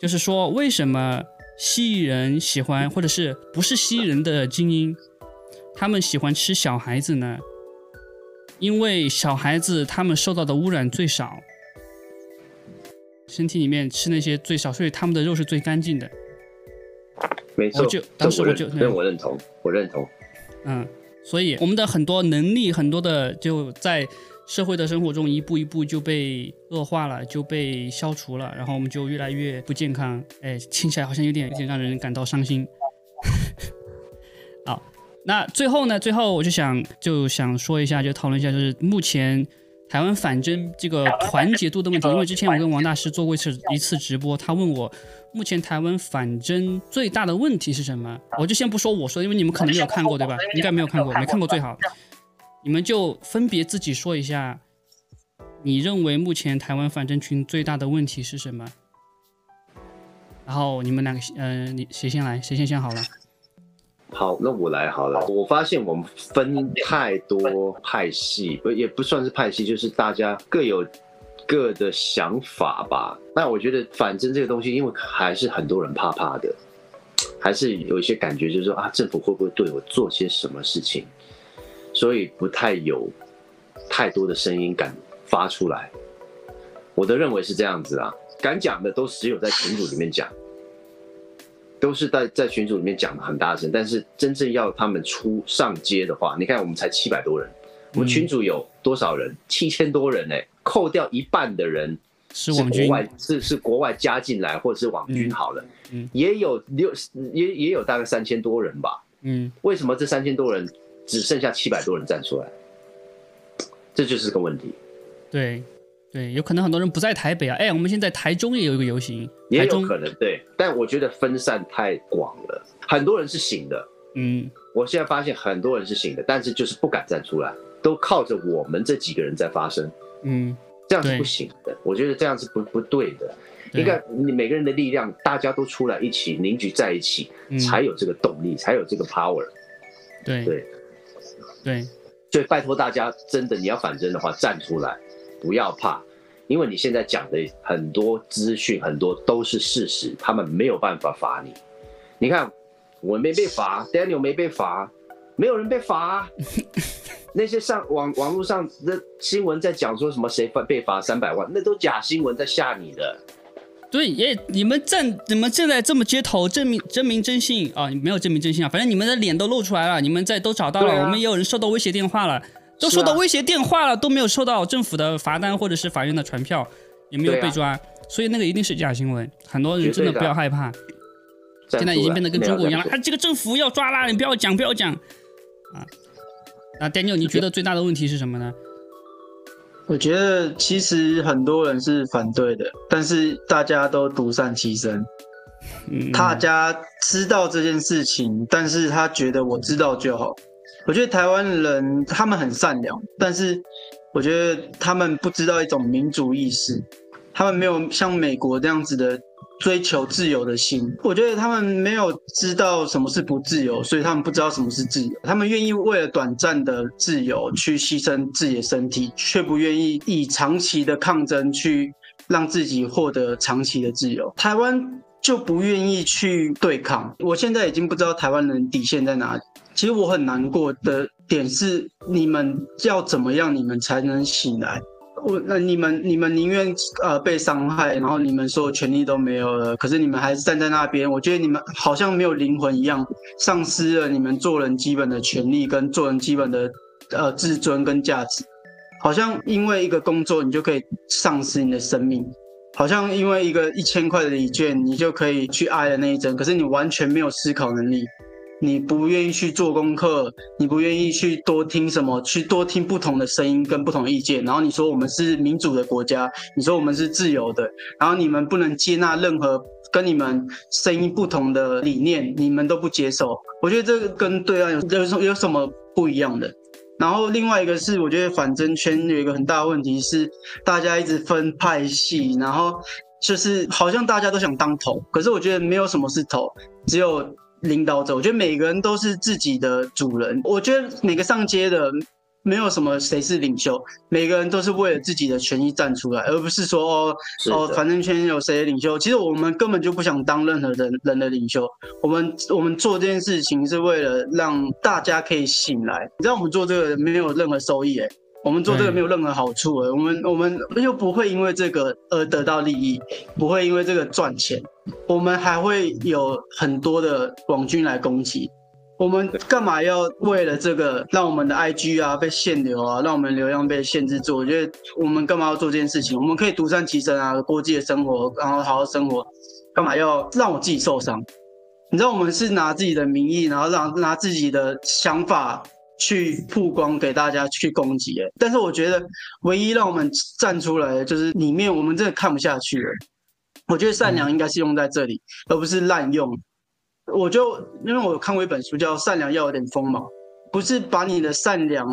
就是说为什么蜥蜴人喜欢，或者是不是蜥蜴人的精英，他们喜欢吃小孩子呢？因为小孩子他们受到的污染最少，身体里面吃那些最少，所以他们的肉是最干净的。没错，我就当时我就这我认同，我认同。嗯，所以我们的很多能力，很多的就在社会的生活中一步一步就被恶化了，就被消除了，然后我们就越来越不健康。哎，听起来好像有点有点让人感到伤心。[laughs] 好，那最后呢？最后我就想就想说一下，就讨论一下，就是目前台湾反侦这个团结度的问题。因为之前我跟王大师做过一次一次直播，他问我目前台湾反侦最大的问题是什么？我就先不说我说，因为你们可能没有看过，对吧？应该没有看过，没看过最好。你们就分别自己说一下，你认为目前台湾反侦群最大的问题是什么？然后你们两个，呃，你谁先来？谁先想好了？好，那我来好了。我发现我们分太多派系，不也不算是派系，就是大家各有各的想法吧。那我觉得反正这个东西，因为还是很多人怕怕的，还是有一些感觉，就是说啊，政府会不会对我做些什么事情？所以不太有太多的声音敢发出来。我的认为是这样子啊，敢讲的都只有在群组里面讲。都是在在群组里面讲的很大声，但是真正要他们出上街的话，你看我们才七百多人，我们群组有多少人？七千多人哎、扣掉一半的人是国外是是国外加进来，或者是网军嗯好了，嗯也有六也也有大概三千多人吧？嗯，为什么这三千多人只剩下七百多人站出来？这就是个问题，对对，有可能很多人不在台北啊。哎，我们现在台中也有一个游行，也有，可能对，但我觉得分散太广了，很多人是醒的，嗯我现在发现很多人是醒的，但是就是不敢站出来，都靠着我们这几个人在发声。嗯，这样是不行的。我觉得这样是不不对的。应该你每个人的力量，大家都出来一起凝聚在一起，才有这个动力，才有这个 [laughs] power。对对对，所以拜托大家，真的你要反侦的话，站出来，不要怕，因为你现在讲的很多资讯，很多都是事实，他们没有办法罚你。你看，我没被罚，[laughs] Daniel 没被罚，没有人被罚。那些上网网络上的新闻在讲说什么谁被罚三百万，那都假新闻，在吓你的。对，也你们站，你们站在这么街头，证明证明真姓啊？没有证明真姓啊，反正你们的脸都露出来了，你们在都找到了，我们也有人收到威胁电话了，都收到威胁电话了，都没有收到政府的罚单或者是法院的传票，也没有被抓，所以那个一定是假新闻。很多人真的不要害怕，现在已经变得跟中国一样了，啊，这个政府要抓啦，你不要讲，不要讲啊。那 Daniel，你觉得最大的问题是什么呢？我觉得其实很多人是反对的，但是大家都独善其身。嗯大家知道这件事情，但是他觉得我知道就好。我觉得台湾人他们很善良，但是我觉得他们不知道一种民主意识，他们没有像美国这样子的。追求自由的心，我觉得他们没有知道什么是不自由，所以他们不知道什么是自由。他们愿意为了短暂的自由去牺牲自己的身体，却不愿意以长期的抗争去让自己获得长期的自由。台湾就不愿意去对抗。我现在已经不知道台湾人底线在哪里。其实我很难过的点是，你们要怎么样，你们才能醒来？我那你们你们宁愿呃被伤害，然后你们所有权利都没有了，可是你们还是站在那边。我觉得你们好像没有灵魂一样，丧失了你们做人基本的权利跟做人基本的呃自尊跟价值。好像因为一个工作你就可以丧失你的生命，好像因为一个一千块的礼券你就可以去挨了那一针，可是你完全没有思考能力。你不愿意去做功课，你不愿意去多听什么，去多听不同的声音跟不同意见。然后你说我们是民主的国家，你说我们是自由的，然后你们不能接纳任何跟你们声音不同的理念，你们都不接受。我觉得这个跟对岸有有什么不一样的？然后另外一个是，我觉得反争圈有一个很大的问题是，大家一直分派系，然后就是好像大家都想当头，可是我觉得没有什么是头，只有。领导者，我觉得每个人都是自己的主人。我觉得每个上街的，没有什么谁是领袖，每个人都是为了自己的权益站出来，而不是说哦哦，反正圈有谁领袖。其实我们根本就不想当任何人人的领袖。我们我们做这件事情是为了让大家可以醒来。你知道我们做这个没有任何收益，哎。我们做这个没有任何好处我们我们又不会因为这个而得到利益，不会因为这个赚钱，我们还会有很多的网军来攻击，我们干嘛要为了这个让我们的 IG 啊被限流啊，让我们流量被限制住？我觉得我们干嘛要做这件事情？我们可以独善其身啊，过自己的生活，然后好好生活，干嘛要让我自己受伤？你知道我们是拿自己的名义，然后让拿自己的想法。去曝光给大家去攻击哎，但是我觉得唯一让我们站出来的就是里面我们真的看不下去了。我觉得善良应该是用在这里，而不是滥用。我就因为我看过一本书叫《善良要有点锋芒》，不是把你的善良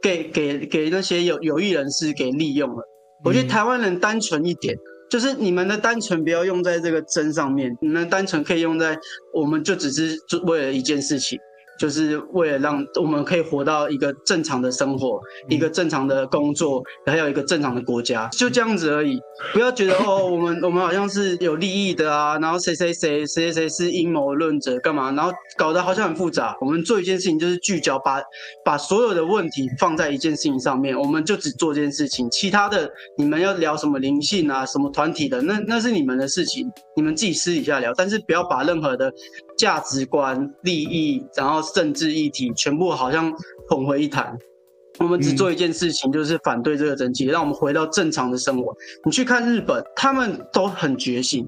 给给给那些有有益人士给利用了。我觉得台湾人单纯一点，就是你们的单纯不要用在这个真上面，你们单纯可以用在我们就只是为了一件事情。就是为了让我们可以活到一个正常的生活，一个正常的工作，还有一个正常的国家，就这样子而已。不要觉得哦，我们我们好像是有利益的啊，然后谁谁谁谁谁谁是阴谋论者干嘛，然后搞得好像很复杂。我们做一件事情就是聚焦，把把所有的问题放在一件事情上面，我们就只做这件事情。其他的你们要聊什么灵性啊，什么团体的，那那是你们的事情，你们自己私底下聊。但是不要把任何的价值观、利益，然后。政治议题全部好像混为一谈，我们只做一件事情，就是反对这个整体，让我们回到正常的生活。你去看日本，他们都很觉醒，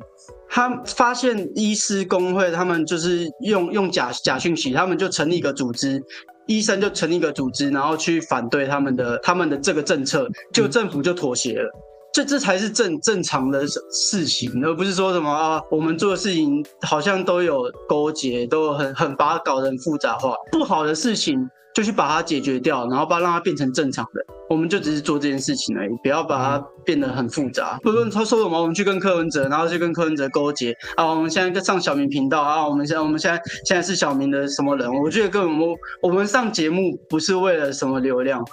他发现医师工会，他们就是用用假假讯息，他们就成立一个组织，医生就成立一个组织，然后去反对他们的他们的这个政策，就政府就妥协了。这这才是正正常的事情，而不是说什么啊，我们做的事情好像都有勾结，都很很把它搞得很复杂化。不好的事情就去把它解决掉，然后把让它变成正常的。我们就只是做这件事情而已，不要把它变得很复杂。不论他说什么，我们去跟柯文哲，然后去跟柯文哲勾结啊。我们现在在上小明频道啊，我们现在我们现在现在是小明的什么人？我觉得根本我我们上节目不是为了什么流量，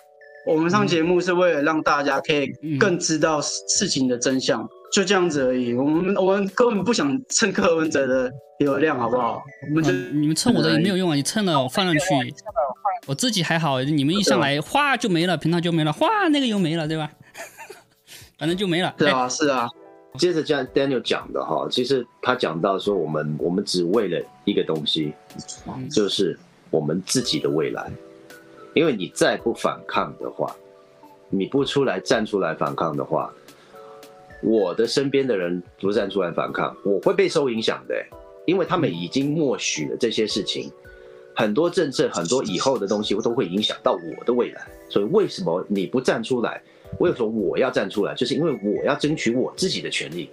我们上节目是为了让大家可以更知道事情的真相。就这样子而已，我们我们根本不想蹭柯文哲的流量，好不好？我们就你们蹭我的也没有用啊，你蹭了我放上去，我自己还好，你们一上来哗就没了，频道就没了，哗那个又没了，对吧？[laughs] 反正就没了。是啊，是啊。接着像 Daniel 讲的哈，其实他讲到说，我们我们只为了一个东西，就是我们自己的未来。因为你再不反抗的话，你不出来站出来反抗的话。我的身边的人不站出来反抗，我会被受影响的，因为他们已经默许了这些事情，很多政策、很多以后的东西都会影响到我的未来。所以为什么你不站出来？为什么我要站出来？就是因为我要争取我自己的权利，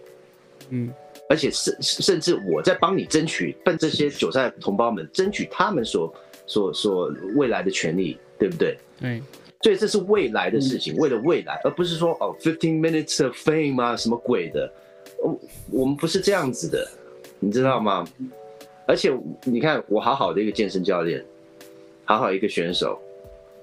嗯，而且甚甚至我在帮你争取，帮这些韭菜同胞们争取他们所所所未来的权利，对不对？对。所以这是未来的事情，为了未来，而不是说哦，fifteen minutes of fame 啊，什么鬼的？我我们不是这样子的，你知道吗？而且你看，我好好的一个健身教练，好好一个选手，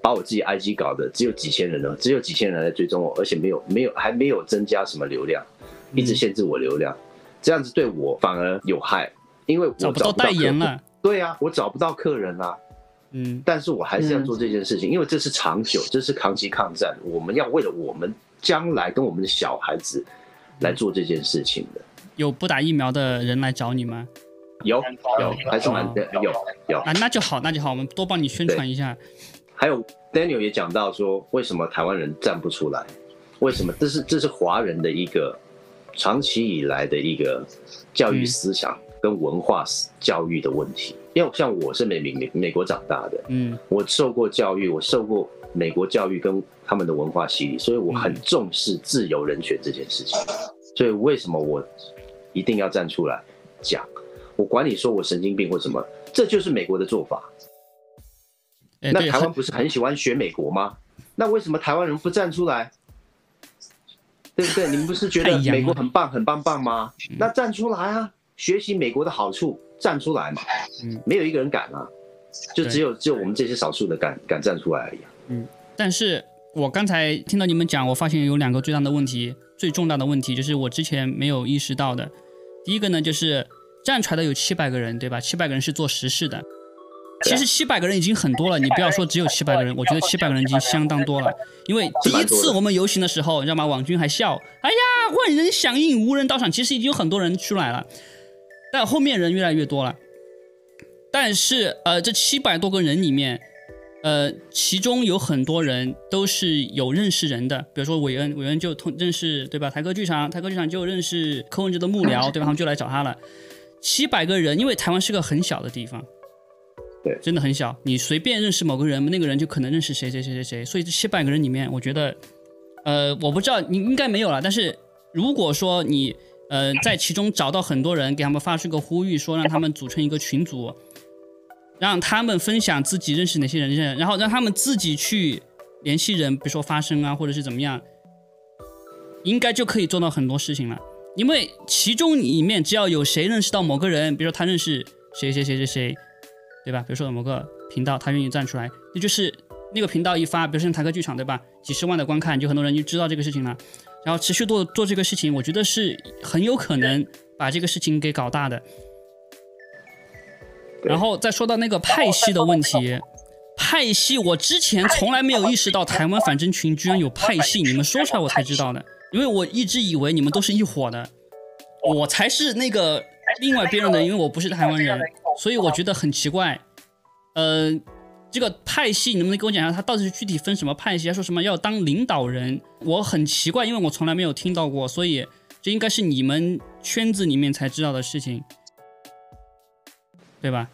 把我自己 IG 搞的只有几千人了，只有几千人来追踪我，而且没有没有还没有增加什么流量，一直限制我流量，这样子对我反而有害，因为我找不到代言了。对啊，我找不到客人啊。嗯，但是我还是要做这件事情，因为这是长久，这是抗击抗战，我们要为了我们将来跟我们的小孩子来做这件事情的。有不打疫苗的人来找你吗？有有，还是蛮有有啊，那就好，那就好，我们多帮你宣传一下。还有 Daniel 也讲到说，为什么台湾人站不出来？为什么？这是这是华人的一个长期以来的一个教育思想。跟文化教育的问题，因为像我是美美美美国长大的，嗯，我受过教育，我受过美国教育跟他们的文化洗礼，所以我很重视自由人权这件事情。所以为什么我一定要站出来讲？我管你说我神经病或什么，这就是美国的做法。那台湾不是很喜欢学美国吗？那为什么台湾人不站出来？对不对？你们不是觉得美国很棒很棒棒吗？那站出来啊！学习美国的好处，站出来嘛？嗯，没有一个人敢啊，就只有只有我们这些少数的敢敢站出来而已。嗯，但是我刚才听到你们讲，我发现有两个最大的问题，最重大的问题就是我之前没有意识到的。第一个呢，就是站出来的有七百个人，对吧？七百个人是做实事的。其实七百个人已经很多了，你不要说只有七百个人，我觉得七百个人已经相当多了。因为第一次我们游行的时候，你知道吗？网军还笑，哎呀，万人响应，无人到场。其实已经有很多人出来了。但后面人越来越多了，但是呃，这七百多个人里面，呃，其中有很多人都是有认识人的，比如说韦恩，韦恩就通认识对吧？台歌剧场，台歌剧场就认识柯文哲的幕僚，对吧？他们就来找他了。七百个人，因为台湾是个很小的地方，对，真的很小，你随便认识某个人，那个人就可能认识谁谁谁谁谁。所以这七百个人里面，我觉得，呃，我不知道你应该没有了，但是如果说你。呃，在其中找到很多人，给他们发出一个呼吁，说让他们组成一个群组，让他们分享自己认识哪些人，然后让他们自己去联系人，比如说发声啊，或者是怎么样，应该就可以做到很多事情了。因为其中里面只要有谁认识到某个人，比如说他认识谁谁谁谁谁，对吧？比如说某个频道他愿意站出来，那就是那个频道一发，比如说台客剧场，对吧？几十万的观看，就很多人就知道这个事情了。然后持续做做这个事情，我觉得是很有可能把这个事情给搞大的。然后再说到那个派系的问题，派系我之前从来没有意识到台湾反侦群居然有派系，你们说出来我才知道的，因为我一直以为你们都是一伙的，我才是那个另外边的，因为我不是台湾人，所以我觉得很奇怪，呃。这个派系，你能不能给我讲一下，他到底是具体分什么派系？他说什么要当领导人？我很奇怪，因为我从来没有听到过，所以这应该是你们圈子里面才知道的事情，对吧？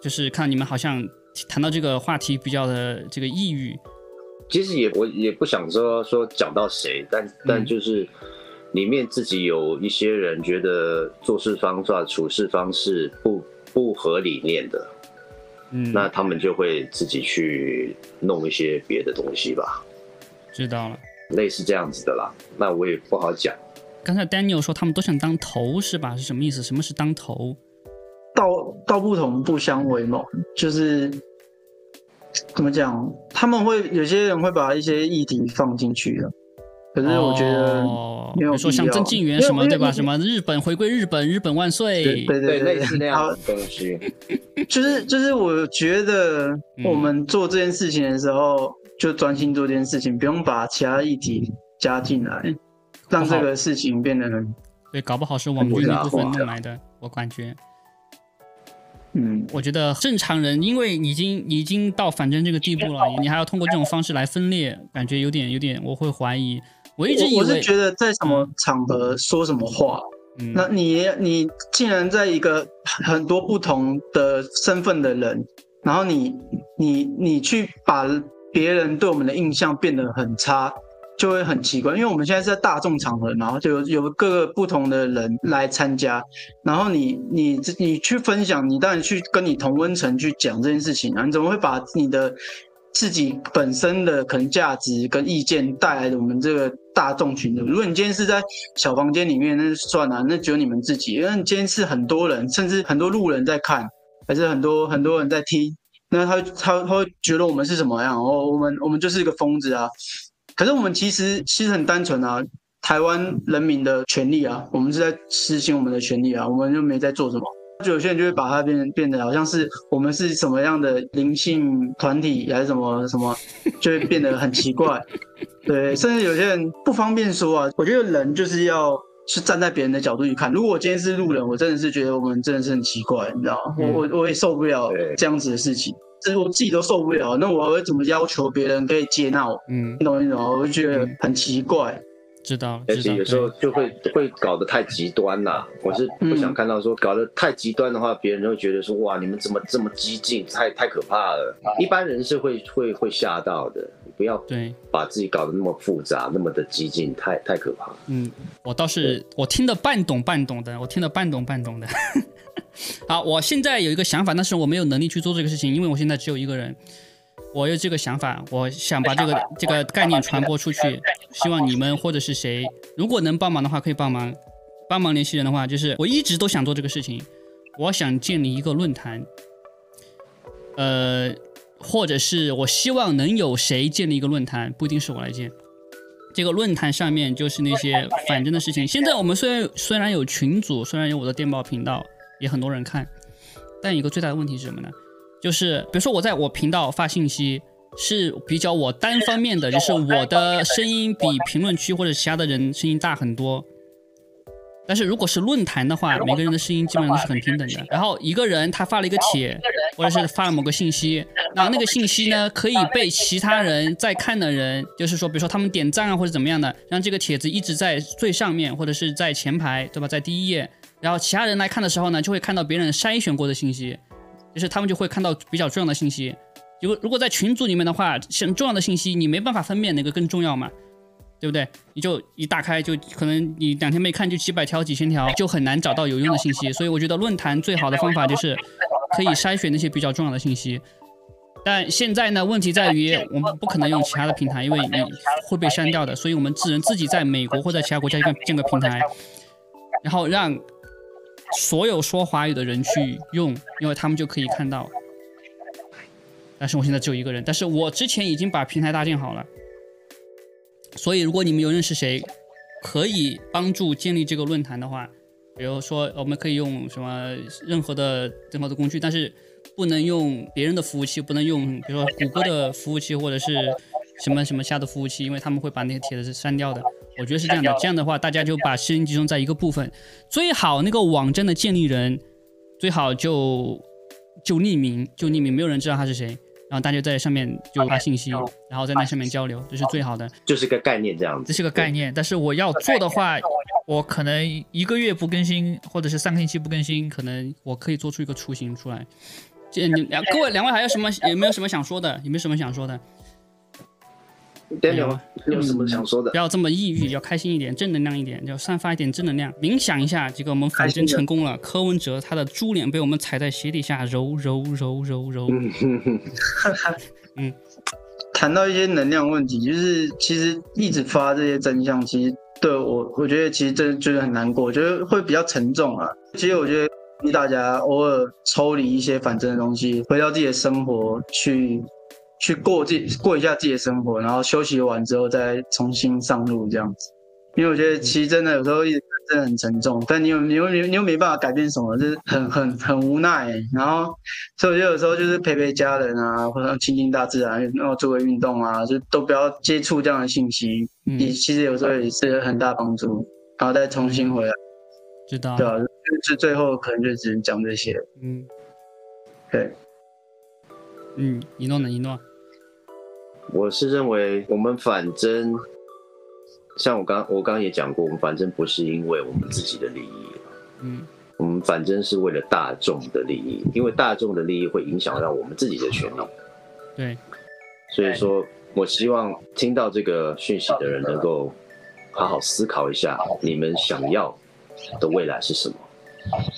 就是看你们好像谈到这个话题比较的这个抑郁。其实也我也不想说说讲到谁，但但就是里面自己有一些人觉得做事方法、处事方式不不合理念的。那他们就会自己去弄一些别的东西吧。知道了，类似这样子的啦。那我也不好讲。刚才 Daniel 说他们都想当头是吧？是什么意思？什么是当头？道道不同不相为谋，就是怎么讲？他们会有些人会把一些议题放进去的。可是我觉得，比如说像曾静元什么对吧？什么日本回归日本，日本万岁，对对对，类似那样的东西。就 [laughs] 是就是，我觉得我们做这件事情的时候，就专心做这件事情，不用把其他议题加进来，让这个事情变得很对，搞不好是网军一部分弄来的，我感觉。嗯，我觉得正常人，因为已经已经到反正这个地步了，你还要通过这种方式来分裂，感觉有点有点，我会怀疑。我一直我是觉得在什么场合说什么话，那你你竟然在一个很多不同的身份的人，然后你你你去把别人对我们的印象变得很差，就会很奇怪。因为我们现在是在大众场合，然后就有有各个不同的人来参加，然后你你你去分享，你当然去跟你同温层去讲这件事情啊，你怎么会把你的？自己本身的可能价值跟意见带来的我们这个大众群的，如果你今天是在小房间里面，那就算了，那只有你们自己。因为你今天是很多人，甚至很多路人在看，还是很多很多人在听，那他他他会觉得我们是什么样？哦，我们我们就是一个疯子啊！可是我们其实其实很单纯啊，台湾人民的权利啊，我们是在实行我们的权利啊，我们就没在做什么。就有些人就会把它变变得好像是我们是什么样的灵性团体还是什么什么，就会变得很奇怪。[laughs] 对，甚至有些人不方便说啊。我觉得人就是要是站在别人的角度去看。如果我今天是路人，我真的是觉得我们真的是很奇怪，你知道吗？我我我也受不了这样子的事情，这是我自己都受不了。那我会怎么要求别人可以接纳我？嗯，你懂你懂？我就觉得很奇怪。知道，而且有时候就会会搞得太极端了。我是不想看到说搞得太极端的话，别人会觉得说哇，你们怎么这么激进，太太可怕了。一般人是会会会吓到的。不要对把自己搞得那么复杂，那么的激进，太太可怕。嗯，我倒是我听得半懂半懂的，我听得半懂半懂的。[laughs] 好，我现在有一个想法，但是我没有能力去做这个事情，因为我现在只有一个人。我有这个想法，我想把这个这个概念传播出去，希望你们或者是谁，如果能帮忙的话，可以帮忙。帮忙联系人的话，就是我一直都想做这个事情，我想建立一个论坛，呃，或者是我希望能有谁建立一个论坛，不一定是我来建。这个论坛上面就是那些反正的事情。现在我们虽然虽然有群组，虽然有我的电报频道，也很多人看，但一个最大的问题是什么呢？就是比如说我在我频道发信息是比较我单方面的，就是我的声音比评论区或者其他的人声音大很多。但是如果是论坛的话，每个人的声音基本上都是很平等的。然后一个人他发了一个帖，或者是发了某个信息，那那个信息呢可以被其他人在看的人，就是说比如说他们点赞啊或者怎么样的，让这个帖子一直在最上面或者是在前排，对吧？在第一页，然后其他人来看的时候呢，就会看到别人筛选过的信息。就是他们就会看到比较重要的信息，如果如果在群组里面的话，像重要的信息你没办法分辨哪个更重要嘛，对不对？你就一打开就可能你两天没看就几百条几千条，就很难找到有用的信息。所以我觉得论坛最好的方法就是可以筛选那些比较重要的信息。但现在呢，问题在于我们不可能用其他的平台，因为你会被删掉的，所以我们只能自己在美国或者其他国家建建个平台，然后让。所有说华语的人去用，因为他们就可以看到。但是我现在只有一个人，但是我之前已经把平台搭建好了。所以如果你们有认识谁可以帮助建立这个论坛的话，比如说我们可以用什么任何的任何的工具，但是不能用别人的服务器，不能用比如说谷歌的服务器或者是什么什么下的服务器，因为他们会把那个帖子删掉的。我觉得是这样的，这样的话，大家就把声音集中在一个部分，最好那个网站的建立人，最好就就匿名，就匿名，没有人知道他是谁，然后大家在上面就发信息，然后在那上面交流，这是最好的，就是个概念这样子。这是个概念，但是我要做的话，我可能一个月不更新，或者是三个星期不更新，可能我可以做出一个雏形出来。这你两各位两位还有什么有没有什么想说的？有没有什么想说的？Daniel，你有什么想说的？不要这么抑郁，要开心一点，正能量一点，要散发一点正能量。冥想一下，这个我们反侦成功了。柯文哲他的猪脸被我们踩在鞋底下揉揉揉揉揉。[laughs] 嗯，谈到一些能量问题，就是其实一直发这些真相，其实对我，我觉得其实真的就是很难过，我觉得会比较沉重啊。其实我觉得大家偶尔抽离一些反正的东西，回到自己的生活去。去过自己过一下自己的生活，然后休息完之后再重新上路这样子。因为我觉得其实真的有时候一直真的很沉重，但你又你又你又没办法改变什么，就是很很很无奈。然后所以我觉得有时候就是陪陪家人啊，或者亲近大自然，然后做个运动啊，就都不要接触这样的信息。你其实有时候也是很大帮助，然后再重新回来。知道。对啊，就是最后可能就只能讲这些。嗯。对。嗯，一诺呢？一诺，我是认为我们反正，像我刚我刚刚也讲过，我们反正不是因为我们自己的利益，嗯，我们反正是为了大众的利益，因为大众的利益会影响到我们自己的权利，对，所以说，我希望听到这个讯息的人能够好好思考一下，你们想要的未来是什么？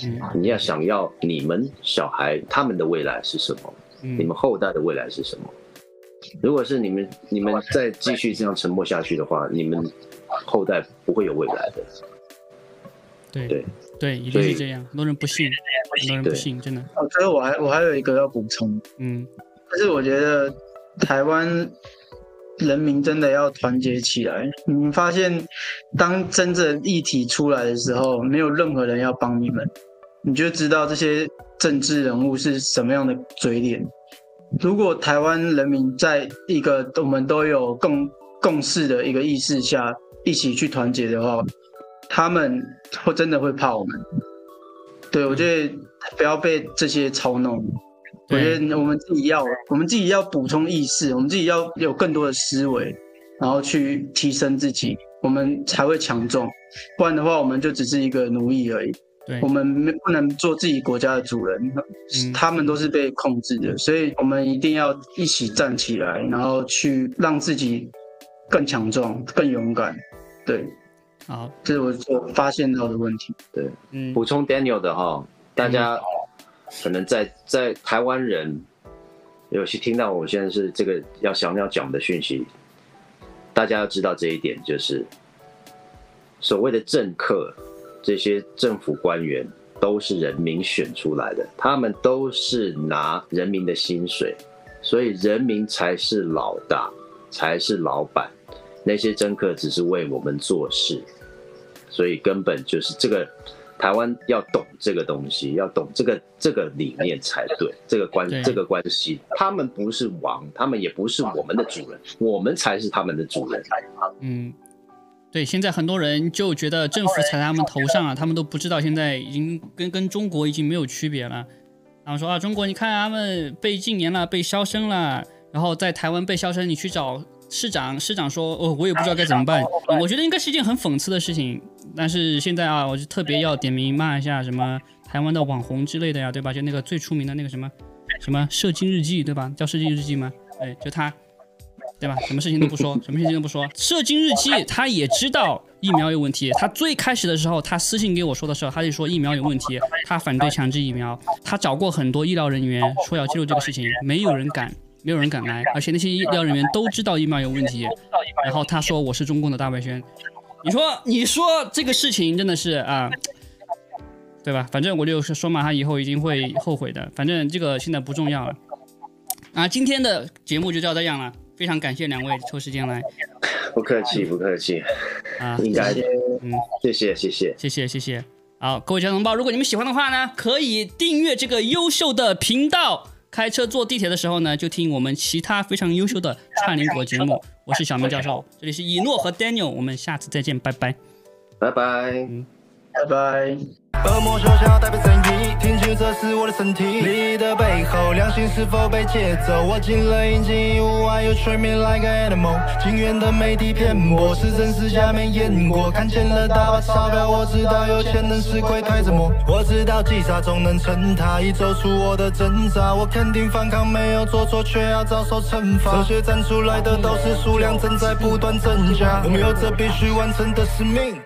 嗯，你要想要你们小孩他们的未来是什么？你们后代的未来是什么？如果是你们，你们再继续这样沉默下去的话，你们后代不会有未来的。对对对，一定是这样。很多人不信，很多人不信，真的。哦，最后我还我还有一个要补充，嗯，就是我觉得台湾人民真的要团结起来。你们发现，当真正议题出来的时候，没有任何人要帮你们。你就知道这些政治人物是什么样的嘴脸。如果台湾人民在一个我们都有共共识的一个意识下一起去团结的话，他们会真的会怕我们。对我觉得不要被这些操弄。我觉得我们自己要，我们自己要补充意识，我们自己要有更多的思维，然后去提升自己，我们才会强壮。不然的话，我们就只是一个奴役而已。我们没不能做自己国家的主人，他们都是被控制的，所以我们一定要一起站起来，然后去让自己更强壮、更勇敢。对，好，这是我我发现到的问题。对，嗯，补充 Daniel 的哈，大家可能在在台湾人有些听到我现在是这个要想要讲的讯息，大家要知道这一点，就是所谓的政客。这些政府官员都是人民选出来的，他们都是拿人民的薪水，所以人民才是老大，才是老板。那些政客只是为我们做事，所以根本就是这个台湾要懂这个东西，要懂这个这个理念才对。这个关这个关系，他们不是王，他们也不是我们的主人，我们才是他们的主人。嗯。对，现在很多人就觉得政府踩在他们头上啊，他们都不知道现在已经跟跟中国已经没有区别了。然后说啊，中国你看他们被禁言了，被消声了，然后在台湾被消声，你去找市长，市长说哦，我也不知道该怎么办。我觉得应该是一件很讽刺的事情。但是现在啊，我就特别要点名骂一下什么台湾的网红之类的呀，对吧？就那个最出名的那个什么什么射精日记，对吧？叫射精日记吗？哎，就他。对吧？什么事情都不说，什么事情都不说。射精日记，他也知道疫苗有问题。他最开始的时候，他私信给我说的时候，他就说疫苗有问题，他反对强制疫苗。他找过很多医疗人员，说要记录这个事情，没有人敢，没有人敢来。而且那些医疗人员都知道疫苗有问题。然后他说我是中共的大外宣。你说，你说这个事情真的是啊，对吧？反正我就是说嘛，他以后一定会后悔的。反正这个现在不重要了。啊，今天的节目就到这样了。非常感谢两位抽时间来 [laughs] 不客气不客气啊应该的嗯谢谢谢谢谢谢谢谢。好各位家同胞如果你们喜欢的话呢可以订阅这个优秀的频道开车坐地铁的时候呢就听我们其他非常优秀的串联国节目。我是小明教授这里是以诺和 daniel 我们下次再见拜拜。拜拜。嗯。拜拜。恶魔手下代表正义，听清这是我的身体。利益的背后，良心是否被劫走？我进了阴间，屋外又 treat me like an animal。警员的媒体骗我，是真是假没验过。看见了大把钞票，我知道有钱能使鬼推着磨。我知道击杀总能成他，已走出我的挣扎。我肯定反抗，没有做错，却要遭受惩罚。这些站出来的都是数量正在不断增加，我们有着必须完成的使命。